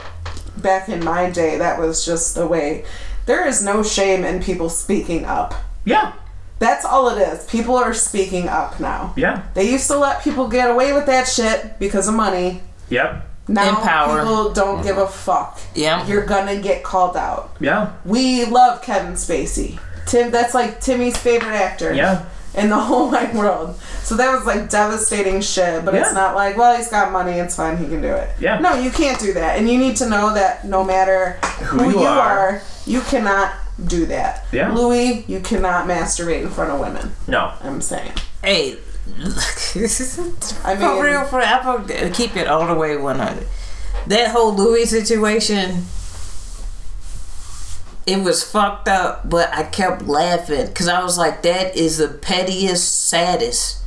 back in my day, that was just the way. There is no shame in people speaking up. Yeah. That's all it is. People are speaking up now. Yeah. They used to let people get away with that shit because of money. Yep. Now And power. people don't give a fuck. Yeah. You're gonna get called out. Yeah. We love Kevin Spacey. Tim, that's like Timmy's favorite actor. Yeah. In the whole wide world. So that was like devastating shit. But it's not like, well, he's got money, it's fine, he can do it. Yeah. No, you can't do that, and you need to know that no matter Who who, you you, are. are. you cannot do that. Yeah. Louis, you cannot masturbate in front of women. No. I'm saying. Hey, look, this isn't. I for mean- real. For I'm keep it all the way one hundred. That whole Louis situation, it was fucked up, but I kept laughing because I was like, that is the pettiest, saddest,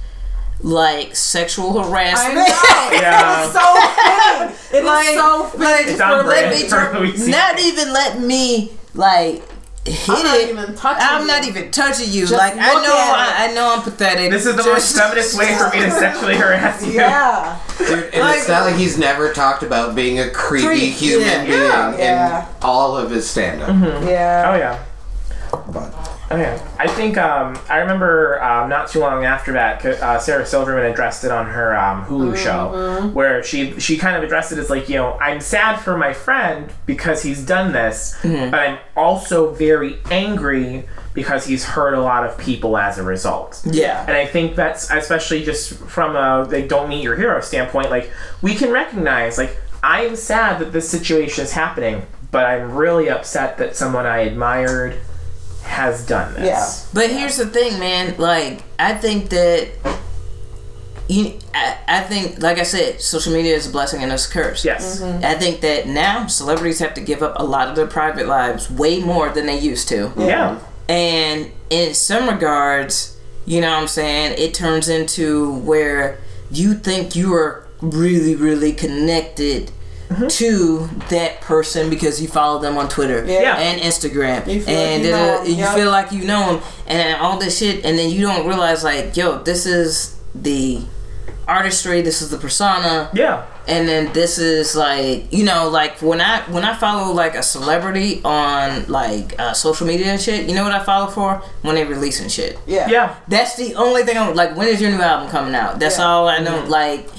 like sexual I harassment. know. Yeah. It's so fitting. It is like, so fitting. like, It's on for let me for tr- Louis C.K. not even let me like hit I'm not it. even touching I'm you. not even touching you. Just like I know, I, I know I'm pathetic. This is the most Just- feminist way for me to sexually harass you. Yeah. Dude, and Like- it's not like he's never talked about being a creepy Creep, human yeah. being Yeah, yeah. in all of his stand up. Mm-hmm. Yeah. Oh yeah. Oh yeah. I think um, I remember um, not too long after that, uh, Sarah Silverman addressed it on her um, Hulu show, where she she kind of addressed it as like, you know, I'm sad for my friend because he's done this, but I'm also very angry because he's hurt a lot of people as a result. Yeah. And I think that's especially just from a like don't meet your hero standpoint. Like we can recognize like I am sad that this situation is happening, but I'm really upset that someone I admired has done this. Yeah. But here's the thing, man. Like, I think that you, I, I think, like I said, social media is a blessing and it's a curse. Yes. Mm-hmm. I think that now celebrities have to give up a lot of their private lives way more than they used to. Yeah. And in some regards, you know what I'm saying, it turns into where you think you are really, really connected Mm-hmm. to that person because you follow them on Twitter Yeah. and Instagram. You and like you know uh, da- you yep. feel like you know them and all this shit, and then you don't realize, like, yo, this is the artistry, this is the persona Yeah. and then this is like you know like when i when i follow like a celebrity on like uh, social media and shit you know what i follow for when they releasing shit Yeah. Yeah. that's the only thing i'm like when is your new album coming out that's Yeah. all i know mm-hmm. like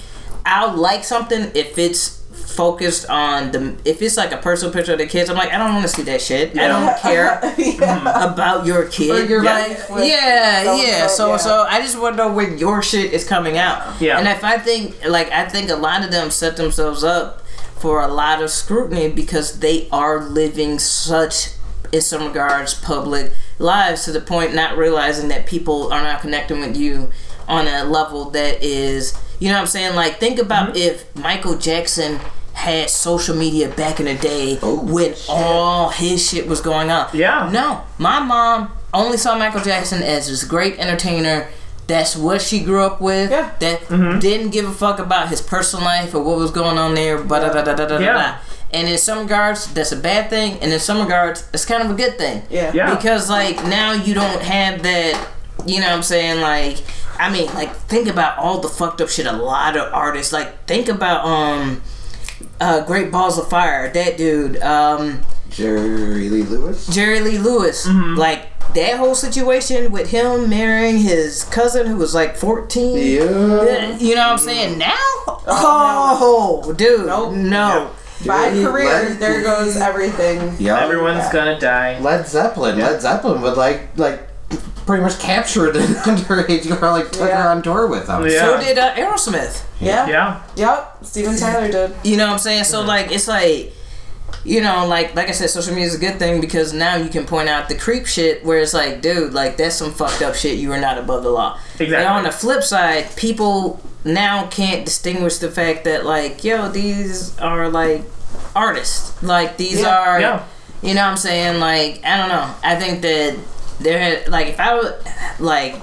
i'll like something if it's focused on the if it's like a personal picture of the kids i'm like i don't want to see that shit i don't care yeah. about your kid Or your yeah. life yeah so-and-so, yeah so yeah. so i just want to know when your shit is coming out Yeah. and if i think like i think a lot of them set themselves up for a lot of scrutiny because they are living such in some regards public lives to the point not realizing that people are not connecting with you on a level that is you know what i'm saying like think about mm-hmm. if michael jackson had social media back in the day when all his shit was going on Yeah. no my mom only saw michael jackson as this great entertainer that's what she grew up with Yeah. that didn't give a fuck about his personal life or what was going on there but da da da da da Yeah. da and in some regards that's a bad thing and in some regards it's kind of a good thing Yeah. Yeah. because like now you don't have that you know what i'm saying like i mean like think about all the fucked up shit a lot of artists like think about um uh great balls of fire that dude um Jerry Lee Lewis. jerry lee lewis Mm-hmm. like that whole situation with him marrying his cousin who was like 14 Yeah. you know what i'm saying now oh, oh dude Nope. no My Dude, career, let- there goes everything. Yeah. Everyone's gonna die. Led Zeppelin. Led Zeppelin would like like pretty much captured an underage girl, like took Yeah. her on tour with them. Yeah. so did uh, aerosmith Yeah. Yeah. Yep. Steven Tyler did. You know what I'm saying? So like it's like you know, like like I said, social media is a good thing because now you can point out the creep shit where it's like, dude, like that's some fucked up shit. You are not above the law. Exactly. And on the flip side, people now can't distinguish the fact that like, yo, these are like artists. Like these Yeah. are Yeah. you know what I'm saying? Like, I don't know. I think that there like if I was like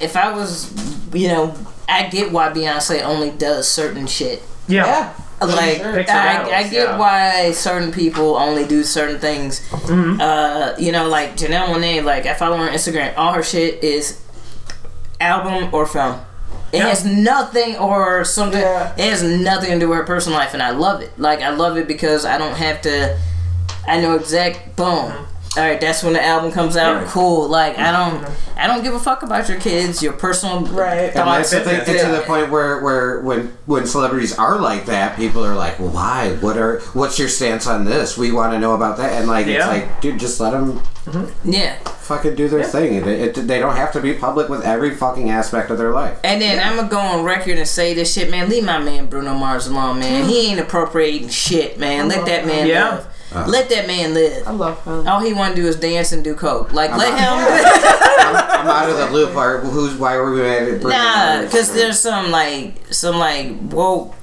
if I was you know, I get why Beyonce only does certain shit. Yeah. Yeah. like Sure. I, I get yeah. why certain people only do certain things. Mm-hmm. Uh, you know, like Janelle Monae, like I follow her on Instagram. All her shit is album or film. It Yeah. has nothing or something. Yeah. It has nothing to do with her personal life, and I love it. Like I love it because I don't have to. I know exact. Boom. All right, that's when the album comes out. Mm-hmm. Yeah. Cool. Like I don't. I don't give a fuck about your kids, your personal Right. And that's the thing business. to the point where, where when when celebrities are like that, people are like, why? What are? What's your stance on this? We want to know about that." And like, it's like, dude, just let them Yeah. fucking do their thing. It, it, they don't have to be public with every fucking aspect of their life. And then I'm gonna go on record and say this shit, man. Leave my man Bruno Mars alone, man. He ain't appropriating shit, man. Let that man Yeah. live. Uh-huh. Let that man live. I love him. All he want to do is dance and do coke. Like let him. I'm out of the loop. Are, who's why were we mad at Britney? Nah, because there's some like some like woke.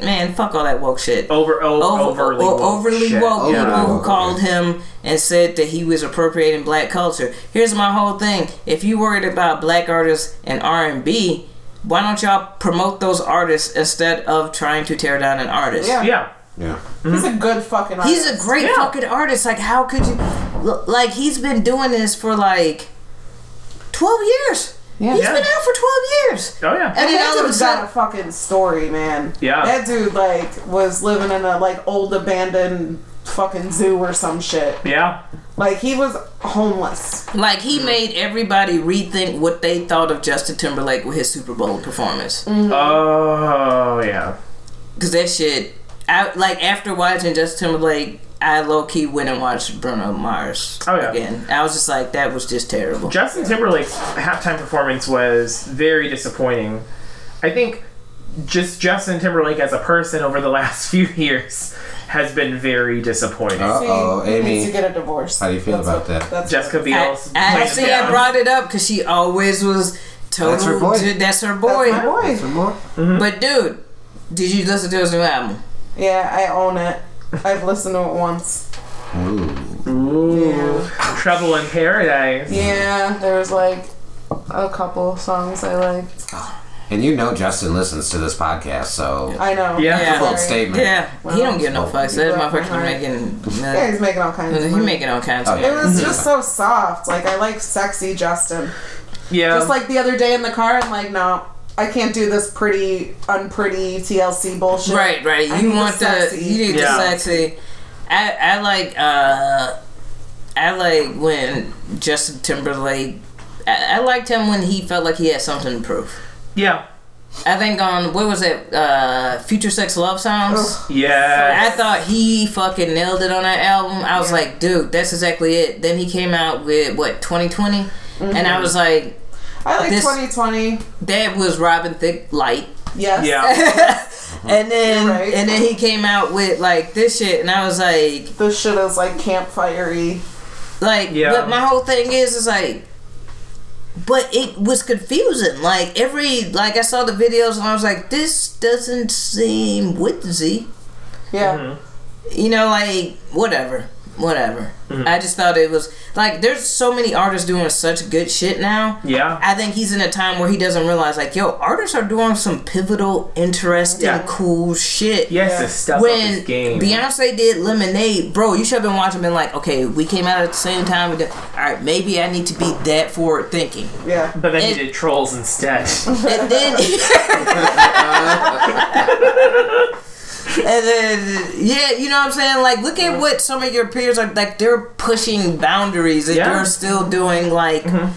Man, fuck all that woke shit. Over, o- Over, overly o- woke. overly shit. woke Overly people who called him and said that he was appropriating black culture. Here's my whole thing: if you worried about black artists and R and B, why don't y'all promote those artists instead of trying to tear down an artist? Yeah. Yeah. Yeah. He's a good fucking artist. He's a great Yeah. fucking artist. Like, how could you? l- Like, he's been doing this for like twelve years. Yeah. He's Yeah. been out for twelve years. Oh yeah. And And then that all of a dude's got a fucking story, man. Yeah. That dude like was living in a like old abandoned fucking zoo or some shit. Yeah. Like he was homeless. like, he made everybody rethink what they thought of Justin Timberlake with his Super Bowl performance. Mm-hmm. Oh yeah. Cause that shit, I like after watching Justin Timberlake. I low key went and watched Bruno Mars Oh, yeah. again. I was just like, that was just terrible. Justin Timberlake's halftime performance was very disappointing. I think just Justin Timberlake as a person over the last few years has been very disappointing. Uh-oh, See, he Aimee. needs to get a divorce. How do you feel That's about what- that? That's Jessica I, Biel's I, I see. I brought it up because she always was total. That's her boy. That's her boy. That's my boy. Some more? Mm-hmm. But dude, did you listen to his new album? Yeah, I own it. I've listened to it once. Ooh. yeah. Trouble in Paradise. Yeah, there was like a couple songs I liked. And you know Justin listens to this podcast, so I know. Yeah. Yeah. bold statement. Yeah, he don't give no fucks. That motherfucker's right. making. Uh, yeah, he's making all kinds of he money. making all kinds Oh, of. yeah. It was just so soft. Like I like sexy Justin. Yeah. Just like the other day in the car, I'm like, no, I can't do this pretty, unpretty TLC bullshit. Right, right. I You want the, sexy. you need Yeah. the sexy. I I like uh, I like when Justin Timberlake. I, I liked him when he felt like he had something to prove. yeah. I think on what was it, uh, FutureSex/LoveSounds. Yeah. I thought he fucking nailed it on that album. I was Yeah. like, dude, that's exactly it. Then he came out with what 2020, and I was like, I like This- 2020. that was Robin Thicke light. Yes. Yeah. And then right. and then he came out with like this shit, and I was like, This shit is like campfirey. like, Yeah. but my whole thing is, is like. But it was confusing. Like every, like I saw the videos and I was like, this doesn't seem woodsy. Yeah. Mm-hmm. you know, like whatever, whatever. Mm-hmm. I just thought it was like there's so many artists doing such good shit now. Yeah. I think he's in a time where he doesn't realize like, yo, artists are doing some pivotal, interesting, Yeah. cool shit. Yes, Yeah. to When game. Beyonce did Lemonade, bro, you should have been watching. Been like, okay, we came out at the same time. We did, all right, maybe I need to be that forward thinking. Yeah. but then it- he did Trolls instead. And then, and then, yeah, you know what I'm saying? Like, look at what some of your peers are like. They're pushing boundaries, and Yeah. you're still doing like mm-hmm.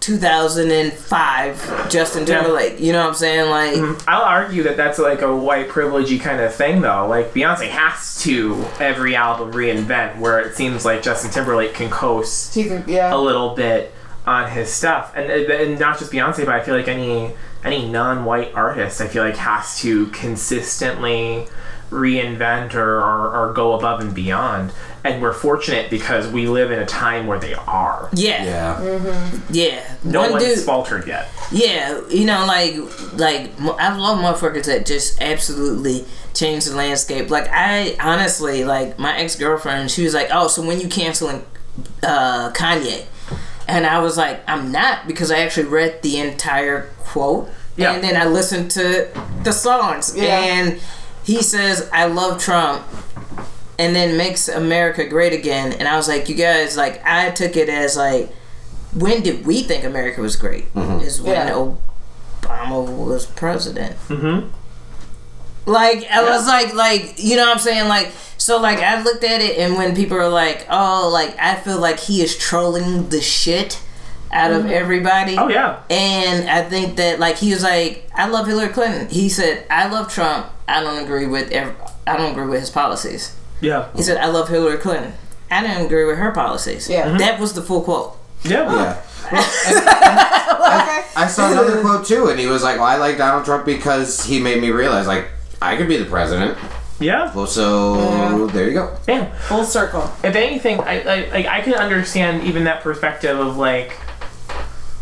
2005 Justin Yeah. Timberlake. You know what I'm saying? Like, mm-hmm. I'll argue that that's like a white privilegey kind of thing, though. Like Beyonce has to every album reinvent, where it seems like Justin Timberlake can coast can, yeah. a little bit on his stuff, and uh, and not just Beyonce, but I feel like any any non-white artist, I feel like has to consistently reinvent or, or, or go above and beyond. And we're fortunate because we live in a time where they are. yeah, Yeah. yeah. No One one's dude, faltered yet. Yeah, you know, like, like I love motherfuckers that just absolutely change the landscape. Like, I honestly, like, my ex girlfriend, she was like, "Oh, so when you canceling uh, Kanye?" And I was like, "I'm not," because I actually read the entire quote, Yeah. and then I listened to the songs, Yeah. and he says, "I love Trump," and then makes America great again. And I was like, you guys, like, I took it as like, when did we think America was great? Is when Yeah. Obama was president. Mm-hmm. Like I was like like you know what I'm saying like so like I looked at it and when people are like oh like I feel like he is trolling the shit out of mm-hmm. everybody. Oh yeah. And I think that like he was like I love Hillary Clinton. He said I love Trump. I don't agree with ev- I don't agree with his policies. Yeah. He said I love Hillary Clinton. I didn't agree with her policies. Yeah. Mm-hmm. That was the full quote. Yeah. Yeah. I, I saw another quote too, and he was like, "Well, I like Donald Trump because he made me realize like I could be the president." Yeah. Well, so mm-hmm. there you go. Yeah. Full circle. if anything, I, I like I can understand even that perspective of like.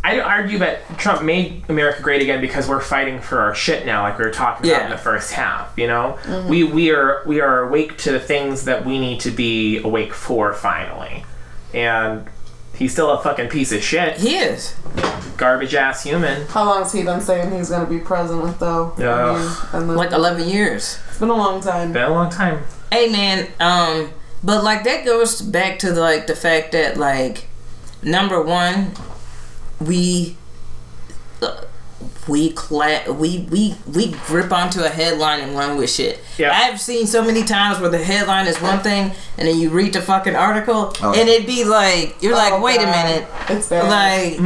I argue that Trump made America great again because we're fighting for our shit now, like we were talking about in the first half. You know, we we are we are awake to the things that we need to be awake for finally, and he's still a fucking piece of shit, He is. garbage ass human. How long has he been saying he's gonna be president though? Yeah. mean, Like 11 years. it's been a long time. Been a long time. Hey man, um, but like that goes back to like the fact that like number one, we uh, we cla- we we we grip onto a headline and run with shit. Yeah. I've seen so many times where the headline is one thing and then you read the fucking article Oh. and it'd be like you're like, Oh, wait a minute, It's bad. like,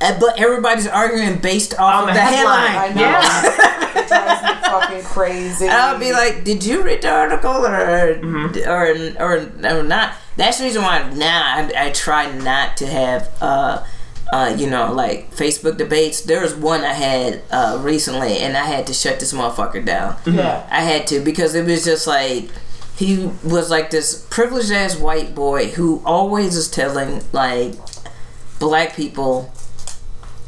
uh, but everybody's arguing based off On of the the, headline. headline. I know. Yeah. it drives me fucking crazy. I'll be like, "Did you read the article or or, or or not?" That's the reason why now I, I try not to have, uh, uh, you know, like Facebook debates. There was one I had uh, recently, and I had to shut this motherfucker down. yeah. I had to because it was just like he was like this privileged ass white boy who always is telling like black people,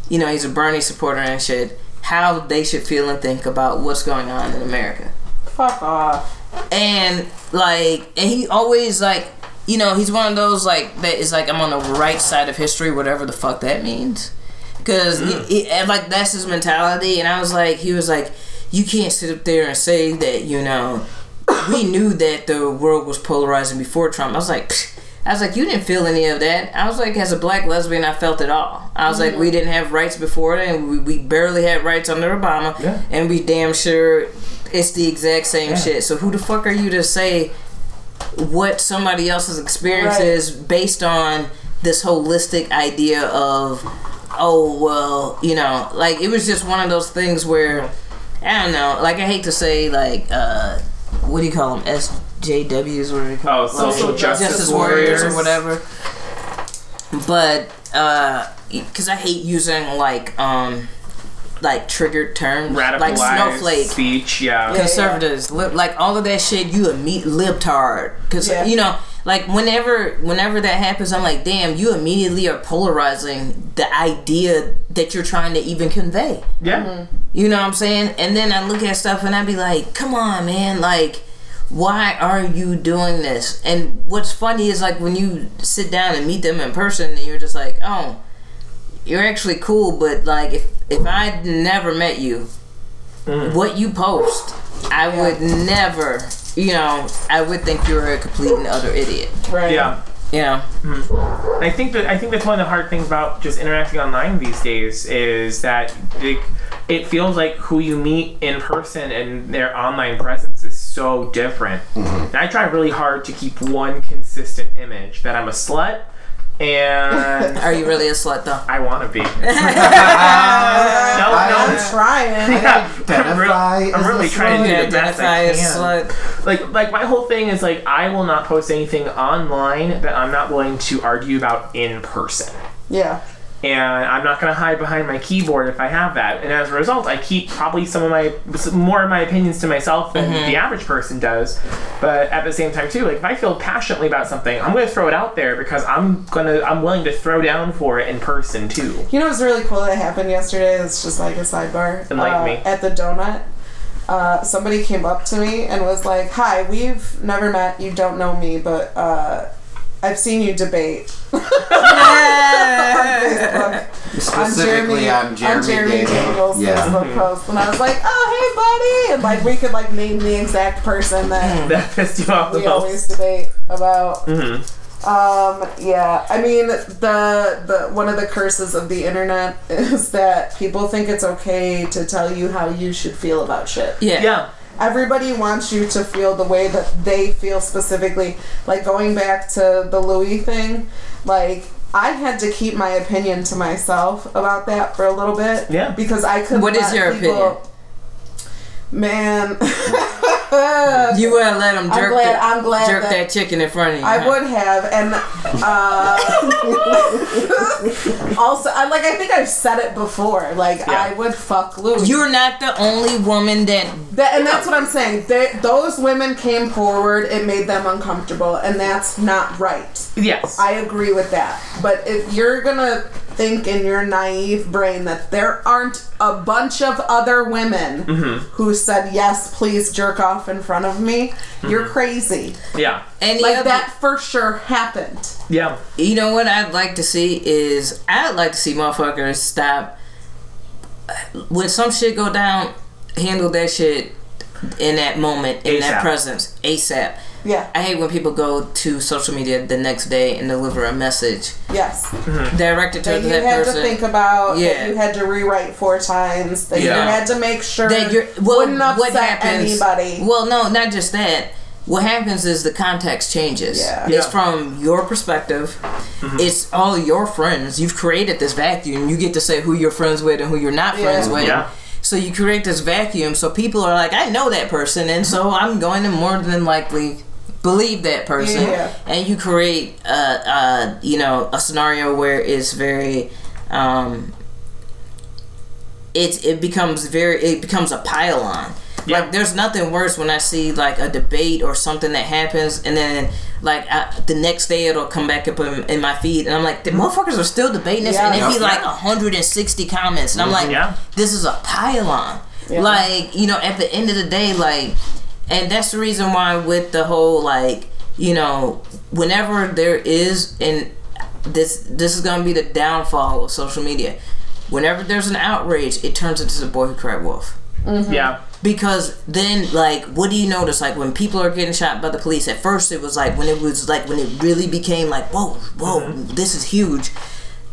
you know, he's a Bernie supporter and shit, how they should feel and think about what's going on in America. Fuck off. And like, and he always like, you know, he's one of those like that is like I'm on the right side of history, whatever the fuck that means. Cause he- mm. he- and, like that's his mentality, and I was like, he was like, you can't sit up there and say that you know, we knew that the world was polarizing before Trump. I was like. Psh. I was like, you didn't feel any of that. I was like, as a black lesbian, I felt it all. I was like, mm. we didn't have rights before it, and we, we barely had rights under Obama, Yeah. and we damn sure it's the exact same shit. So who the fuck are you to say what somebody else's experience Right. is based on this holistic idea of, oh well, you know, like it was just one of those things where I don't know. Like I hate to say like, uh, what do you call them? SJWs, what do you call Oh, them? social justice, Justice warriors or whatever. But uh, because I hate using like um, like triggered terms, Radicalized like snowflake speech. Yeah. Yeah. conservatives, lib, like all of that shit. You a meet libtard, because Yeah. you know, like whenever whenever that happens, I'm like, damn, you immediately are polarizing the idea that you're trying to even convey. Yeah. Mm-hmm. You know what I'm saying? And then I look at stuff and I be like, come on, man, like. Why are you doing this? And what's funny is like when you sit down and meet them in person, and you're just like, "Oh, you're actually cool." But like, if if I never met you, mm. what you post, I would never, you know, I would think you're a complete and utter idiot. Right. Yeah. You know, And I think that I think that's one of the hard things about just interacting online these days is that it, it feels like who you meet in person and their online presence is so different. Mm-hmm. And I try really hard to keep one consistent image that I'm a slut and are you really a slut though? I want to be. no, I'm no. trying. Yeah, I'm, Identify really, I'm really trying to do the best identify I as can. slut. like like my whole thing is like I will not post anything online that I'm not willing to argue about in person. Yeah. And I'm not going to hide behind my keyboard if I have that. And as a result, I keep probably some of my more of my opinions to myself than the average person does. But at the same time too, like if I feel passionately about something, I'm going to throw it out there because I'm going to I'm willing to throw down for it in person too. You know what's really cool that happened yesterday? It's just like a sidebar. Enlighten uh, me. At the donut, uh, somebody came up to me and was like, "Hi, we've never met. You don't know me, but uh, I've seen you debate on Facebook. Specifically on Jeremy, Jeremy Daniels. Daniels' Yeah. Facebook post, and I was like, "Oh, hey, buddy!" And like we could like name the exact person that That pissed you off the we always most. debate about. hmm Um, yeah, I mean the the one of the curses of the internet is that people think it's okay to tell you how you should feel about shit. Yeah. Yeah. Everybody wants you to feel the way that they feel specifically. Like going back to the Louis thing, like I had to keep my opinion to myself about that for a little bit. Yeah. Because I couldn't. What is let your people- opinion? Man. You would have let him I'm jerk, glad- the- I'm glad jerk that- that, chicken in front of you. I huh? would have, and uh, also, I like. I think I've said it before. Like, Yeah. I would fuck Louis. You're not the only woman that. That, and that's what I'm saying. They, those women came forward. It made them uncomfortable, and that's not right. Yes. I agree with that. But if you're gonna think in your naive brain that there aren't a bunch of other women who said yes, please jerk off in front of me, you're crazy. yeah. And Like other, that for sure happened. Yeah. You know what I'd like to see is I'd like to see motherfuckers stop when some shit go down. Handle that shit in that moment, in that presence, ASAP. Yeah. I hate when people go to social media the next day and deliver a message Yes. directed to that to you that had person. to think about, Yeah. that you had to rewrite four times, that Yeah. you had to make sure that you're well, wouldn't upset what happens? anybody. Well, no, not just that. What happens is the context changes. Yeah. It's Yeah. Mm-hmm. from your perspective. It's all your friends. You've created this vacuum. You get to say who you're friends with and who you're not Yeah. friends with. Yeah. So you create this vacuum. So people are like, I know that person, and so I'm going to more than likely believe that person. Yeah. And you create, uh, uh, you know, a scenario where it's very. Um, it it becomes very it becomes a pile-on. Yeah. Like there's nothing worse when I see like a debate or something that happens and then like I, the next day it'll come back up in, in my feed and I'm like the motherfuckers are still debating this and it'd be like 160 comments and I'm like Yeah. this is a. Yeah. Like you know at the end of the day like and that's the reason why with the whole like you know whenever there is and this this is gonna be the downfall of social media. Whenever there's an outrage it turns into the boy who cried wolf. Mm-hmm. Yeah. because then like what do you notice? Like when people are getting shot by the police at first it was like when it was like when it really became like whoa whoa mm-hmm. this is huge.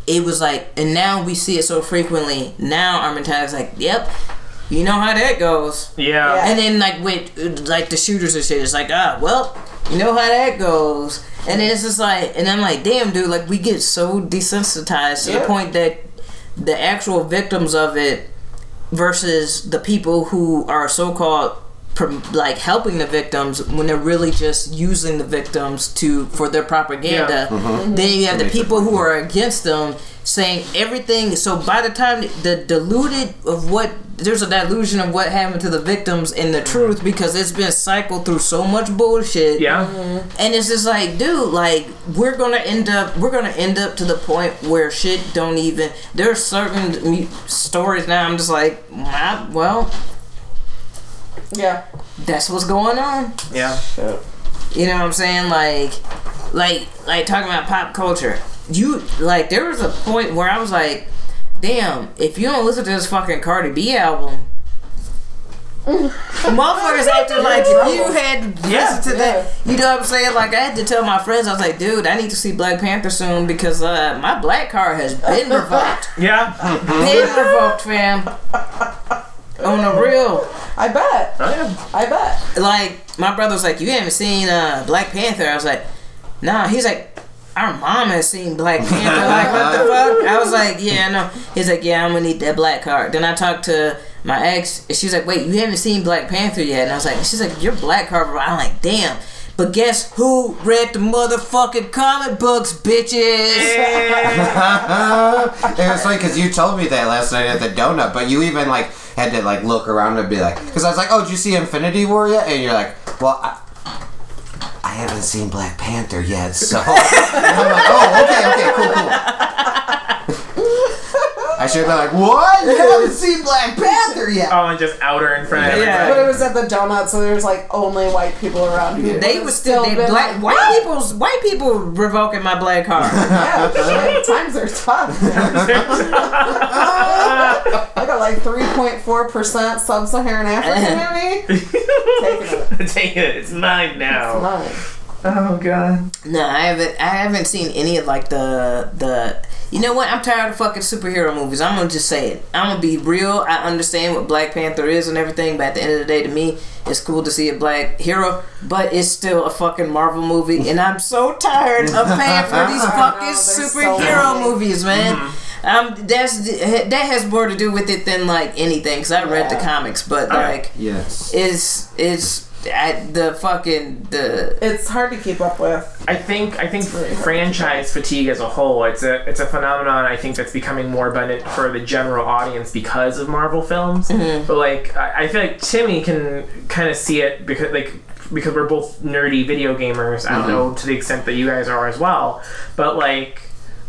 It was like and now we see it so frequently. Now our mentality is like yep you know how that goes Yeah. Yeah. and then like with like the shooters and shit, it's like ah well, you know how that goes. And then it's just like, and I'm like, damn, dude, like we get so desensitized to the point that the actual victims of it versus the people who are so-called prom- like helping the victims when they're really just using the victims to for their propaganda. Mm-hmm. Mm-hmm. Then you have the people who are against them saying everything. So by the time the diluted of what there's a dilution of what happened to the victims and the truth because it's been cycled through so much bullshit. Yeah. Mm-hmm. And it's just like, dude, like we're gonna end up, we're gonna end up to the point where shit don't even. There's certain stories now. I'm just like, well, Yeah. that's what's going on. Yeah. You know what I'm saying? Like, like, like talking about pop culture. You like, there was a point where I was like, damn, if you don't listen to this fucking Cardi B album. Motherfuckers acting like if you had to Yeah, listen to that, you know what I'm saying? Like I had to tell my friends, I was like, dude, I need to see Black Panther soon because uh, my black card has been revoked. Yeah. been revoked, fam. On the real. I bet. Oh, yeah. I bet. like my brother was like, "You haven't seen uh, Black Panther?" I was like, "Nah." He's like, "Our mom has seen Black Panther." like, what the fuck? I was like, "Yeah, I know." He's like, "Yeah, I'm gonna need that black card." Then I talked to my ex. and She's like, "Wait, you haven't seen Black Panther yet?" And I was like, "She's like, you're black card." bro." I'm like, "Damn." But guess who read the motherfucking comic books, bitches? it was funny because you told me that last night at the donut, but you even like had to like look around and be like, because I was like, oh, did you see Infinity War yet? And you're like, well, I, I haven't seen Black Panther yet, so and I'm like, oh, okay, okay, cool, cool. I should have been like, what? You haven't seen Black Panther yet? Oh, and just outer in front of Yeah. But it was at the donut, so there's like only white people around. People They would was still, they black like, white people's white people revoking my black card. Yeah, shit, times are tough. I got like 3.4% sub-Saharan African in me. Taking it. Taking it. It's mine now. Mine. Oh god. No, I haven't. I haven't seen any of like the the. You know what? I'm tired of fucking superhero movies. I'm gonna just say it. I'm gonna be real. I understand what Black Panther is and everything, but at the end of the day, to me, it's cool to see a black hero. But it's still a fucking Marvel movie, and I'm so tired of paying for these I know, fucking there's so superhero many. movies, man. Um, that's that has more to do with it than like anything. Cause I read the comics, but Alright. like Yes. it's it's I, the fucking the It's hard to keep up with. I think I think really franchise fatigue as a whole it's a it's a phenomenon I think that's becoming more abundant for the general audience because of Marvel films. Mm-hmm. But like I, I feel like Timmy can kind of see it because like because we're both nerdy video gamers. I don't know to the extent that you guys are as well, but like.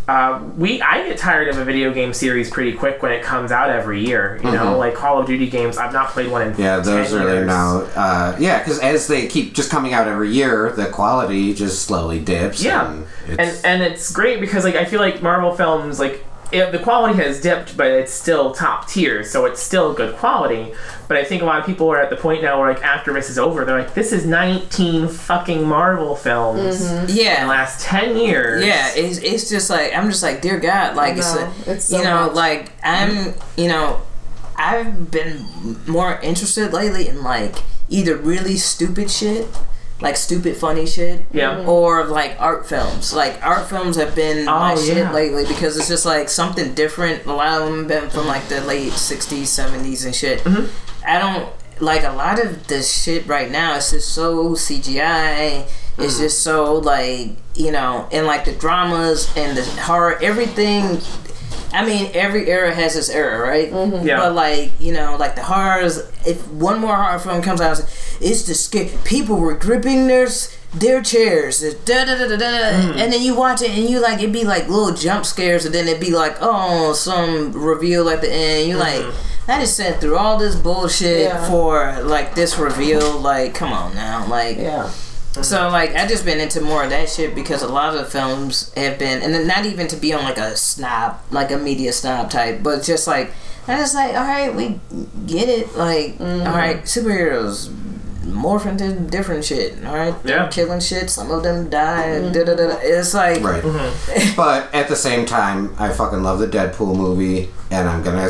Uh, we I get tired of a video game series pretty quick when it comes out every year. You know, like Call of Duty games. I've not played one in Yeah, those 10 are years. now. Uh, yeah, because as they keep just coming out every year, the quality just slowly dips. Yeah, and and and it's great because like I feel like Marvel films like it, the quality has dipped, but it's still top tier, so it's still good quality. But I think a lot of people are at the point now where like after this is over, they're like, this is nineteen fucking Marvel films yeah in the yeah last ten years. Yeah, it's, it's just like I'm just like dear God, like it's, know. a, It's so you know much. like I'm you know I've been more interested lately in like either really stupid shit, like stupid funny shit, Yeah. or like art films. Like art films have been my Oh, shit yeah. lately because it's just like something different. A lot of them been from like the late '60s, '70s, and shit. Mm-hmm. I don't like a lot of the shit right now. It's just so CGI. It's Mm-hmm. just so like you know, and like the dramas and the horror, everything. I mean, every era has its era, right? Mm-hmm. Yeah. But like you know, like the horrors. If one more horror film comes out, it's the scare. People were gripping their their chairs, da da da da da, mm. and then you watch it and you like it'd be like little jump scares, and then it'd be like oh some reveal at the end. You're like. Mm-hmm. I just sat through all this bullshit Yeah. for like this reveal. Like, come on now, like. Yeah. So like I just been into more of that shit because a lot of the films have been, and then not even to be on like a snob, like a media snob type, but just like I just like, all right, we get it. Like, all right, superheroes morph into different shit. All right, they're Yeah. killing shit. Some of them die. Da, da, da, da. It's like, right. Mm-hmm. but at the same time, I fucking love the Deadpool movie, and I'm gonna.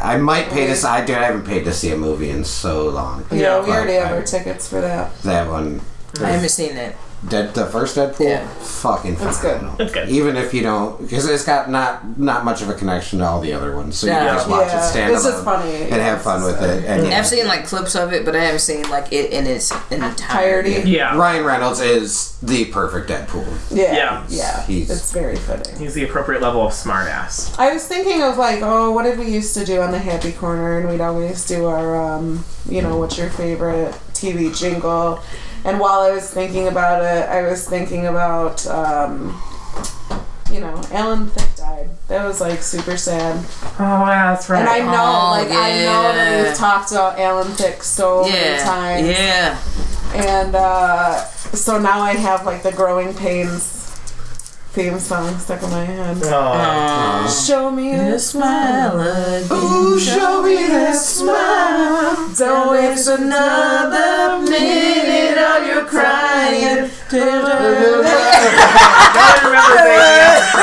I might pay to. s- I dude, I haven't paid to see a movie in so long. Yeah, Yeah, we already have our tickets for that. That one, I haven't seen that. Dead, the first Deadpool, Yeah. fucking That's good. phenomenal. That's good. Even if you don't, because it's got not not much of a connection to all the other ones, so you can just watch Yeah, it stand it's just funny. and have fun with it. And yeah. I've seen like clips of it, but I haven't seen like it in its entirety. Entirety. Yeah. Ryan Reynolds is the perfect Deadpool. Yeah. Yeah. Yeah. He's- it's very fitting. He's the appropriate level of smartass. I was thinking of like, oh, what did we used to do on the Happy Corner? And we'd always do our, um, you know, what's your favorite TV jingle? And while I was thinking about it, I was thinking about, um, you know, Alan Thicke died. That was like super sad. Oh yeah, that's right. And I know, Oh, like, I know that we've talked about Alan Thicke so many times. yeah. And uh, so now I have like the Growing Pains theme song stuck in my head. Aw. Show me a The smile again. Ooh, show me that smile. Don't waste another minute of your crying. I remember Baby After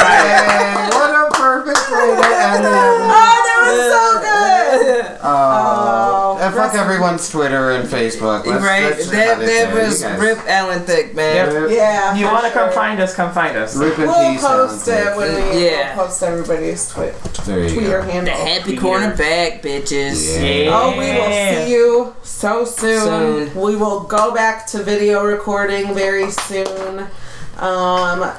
what a perfect way to end it. Oh, that was so good. Oh, and fuck everyone's Twitter and Facebook. Let's- right, let's that that was Rip Alan Thicke, man. Yep. Yeah. You want to come find us? Come find us. Rip in We'll peace. post Alan it when we Yeah. we'll post everybody's twi- There you Twitter go. The handle. happy Yeah. corner back, bitches. Yeah. Oh, we will see you so soon. Soon. We will go back to video recording very soon. Um,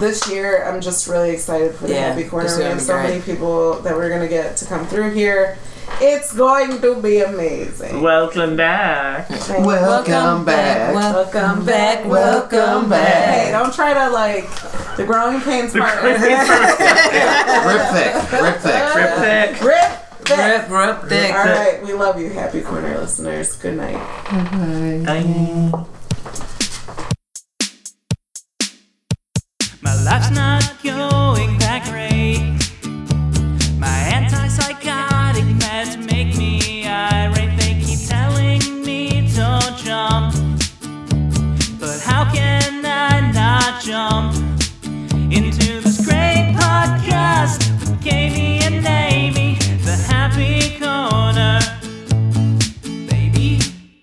this year, I'm just really excited for the Yeah, Happy Corner. this We have so be many people that we're gonna get to come through here. It's going to be amazing. Welcome back. Welcome, welcome back. back. Welcome back. Welcome back. Hey, don't try to like the growing pains the part. Growing pains part. Rip thick. Rip thick. Rip thick. Rip. Thick. Rip, rip, thick. All right, we love you, Happy Corner listeners. Good night. Bye. Bye. My life's not going that great. guys make me irate. They keep telling me don't jump. But how can I not jump into this great podcast with Katie?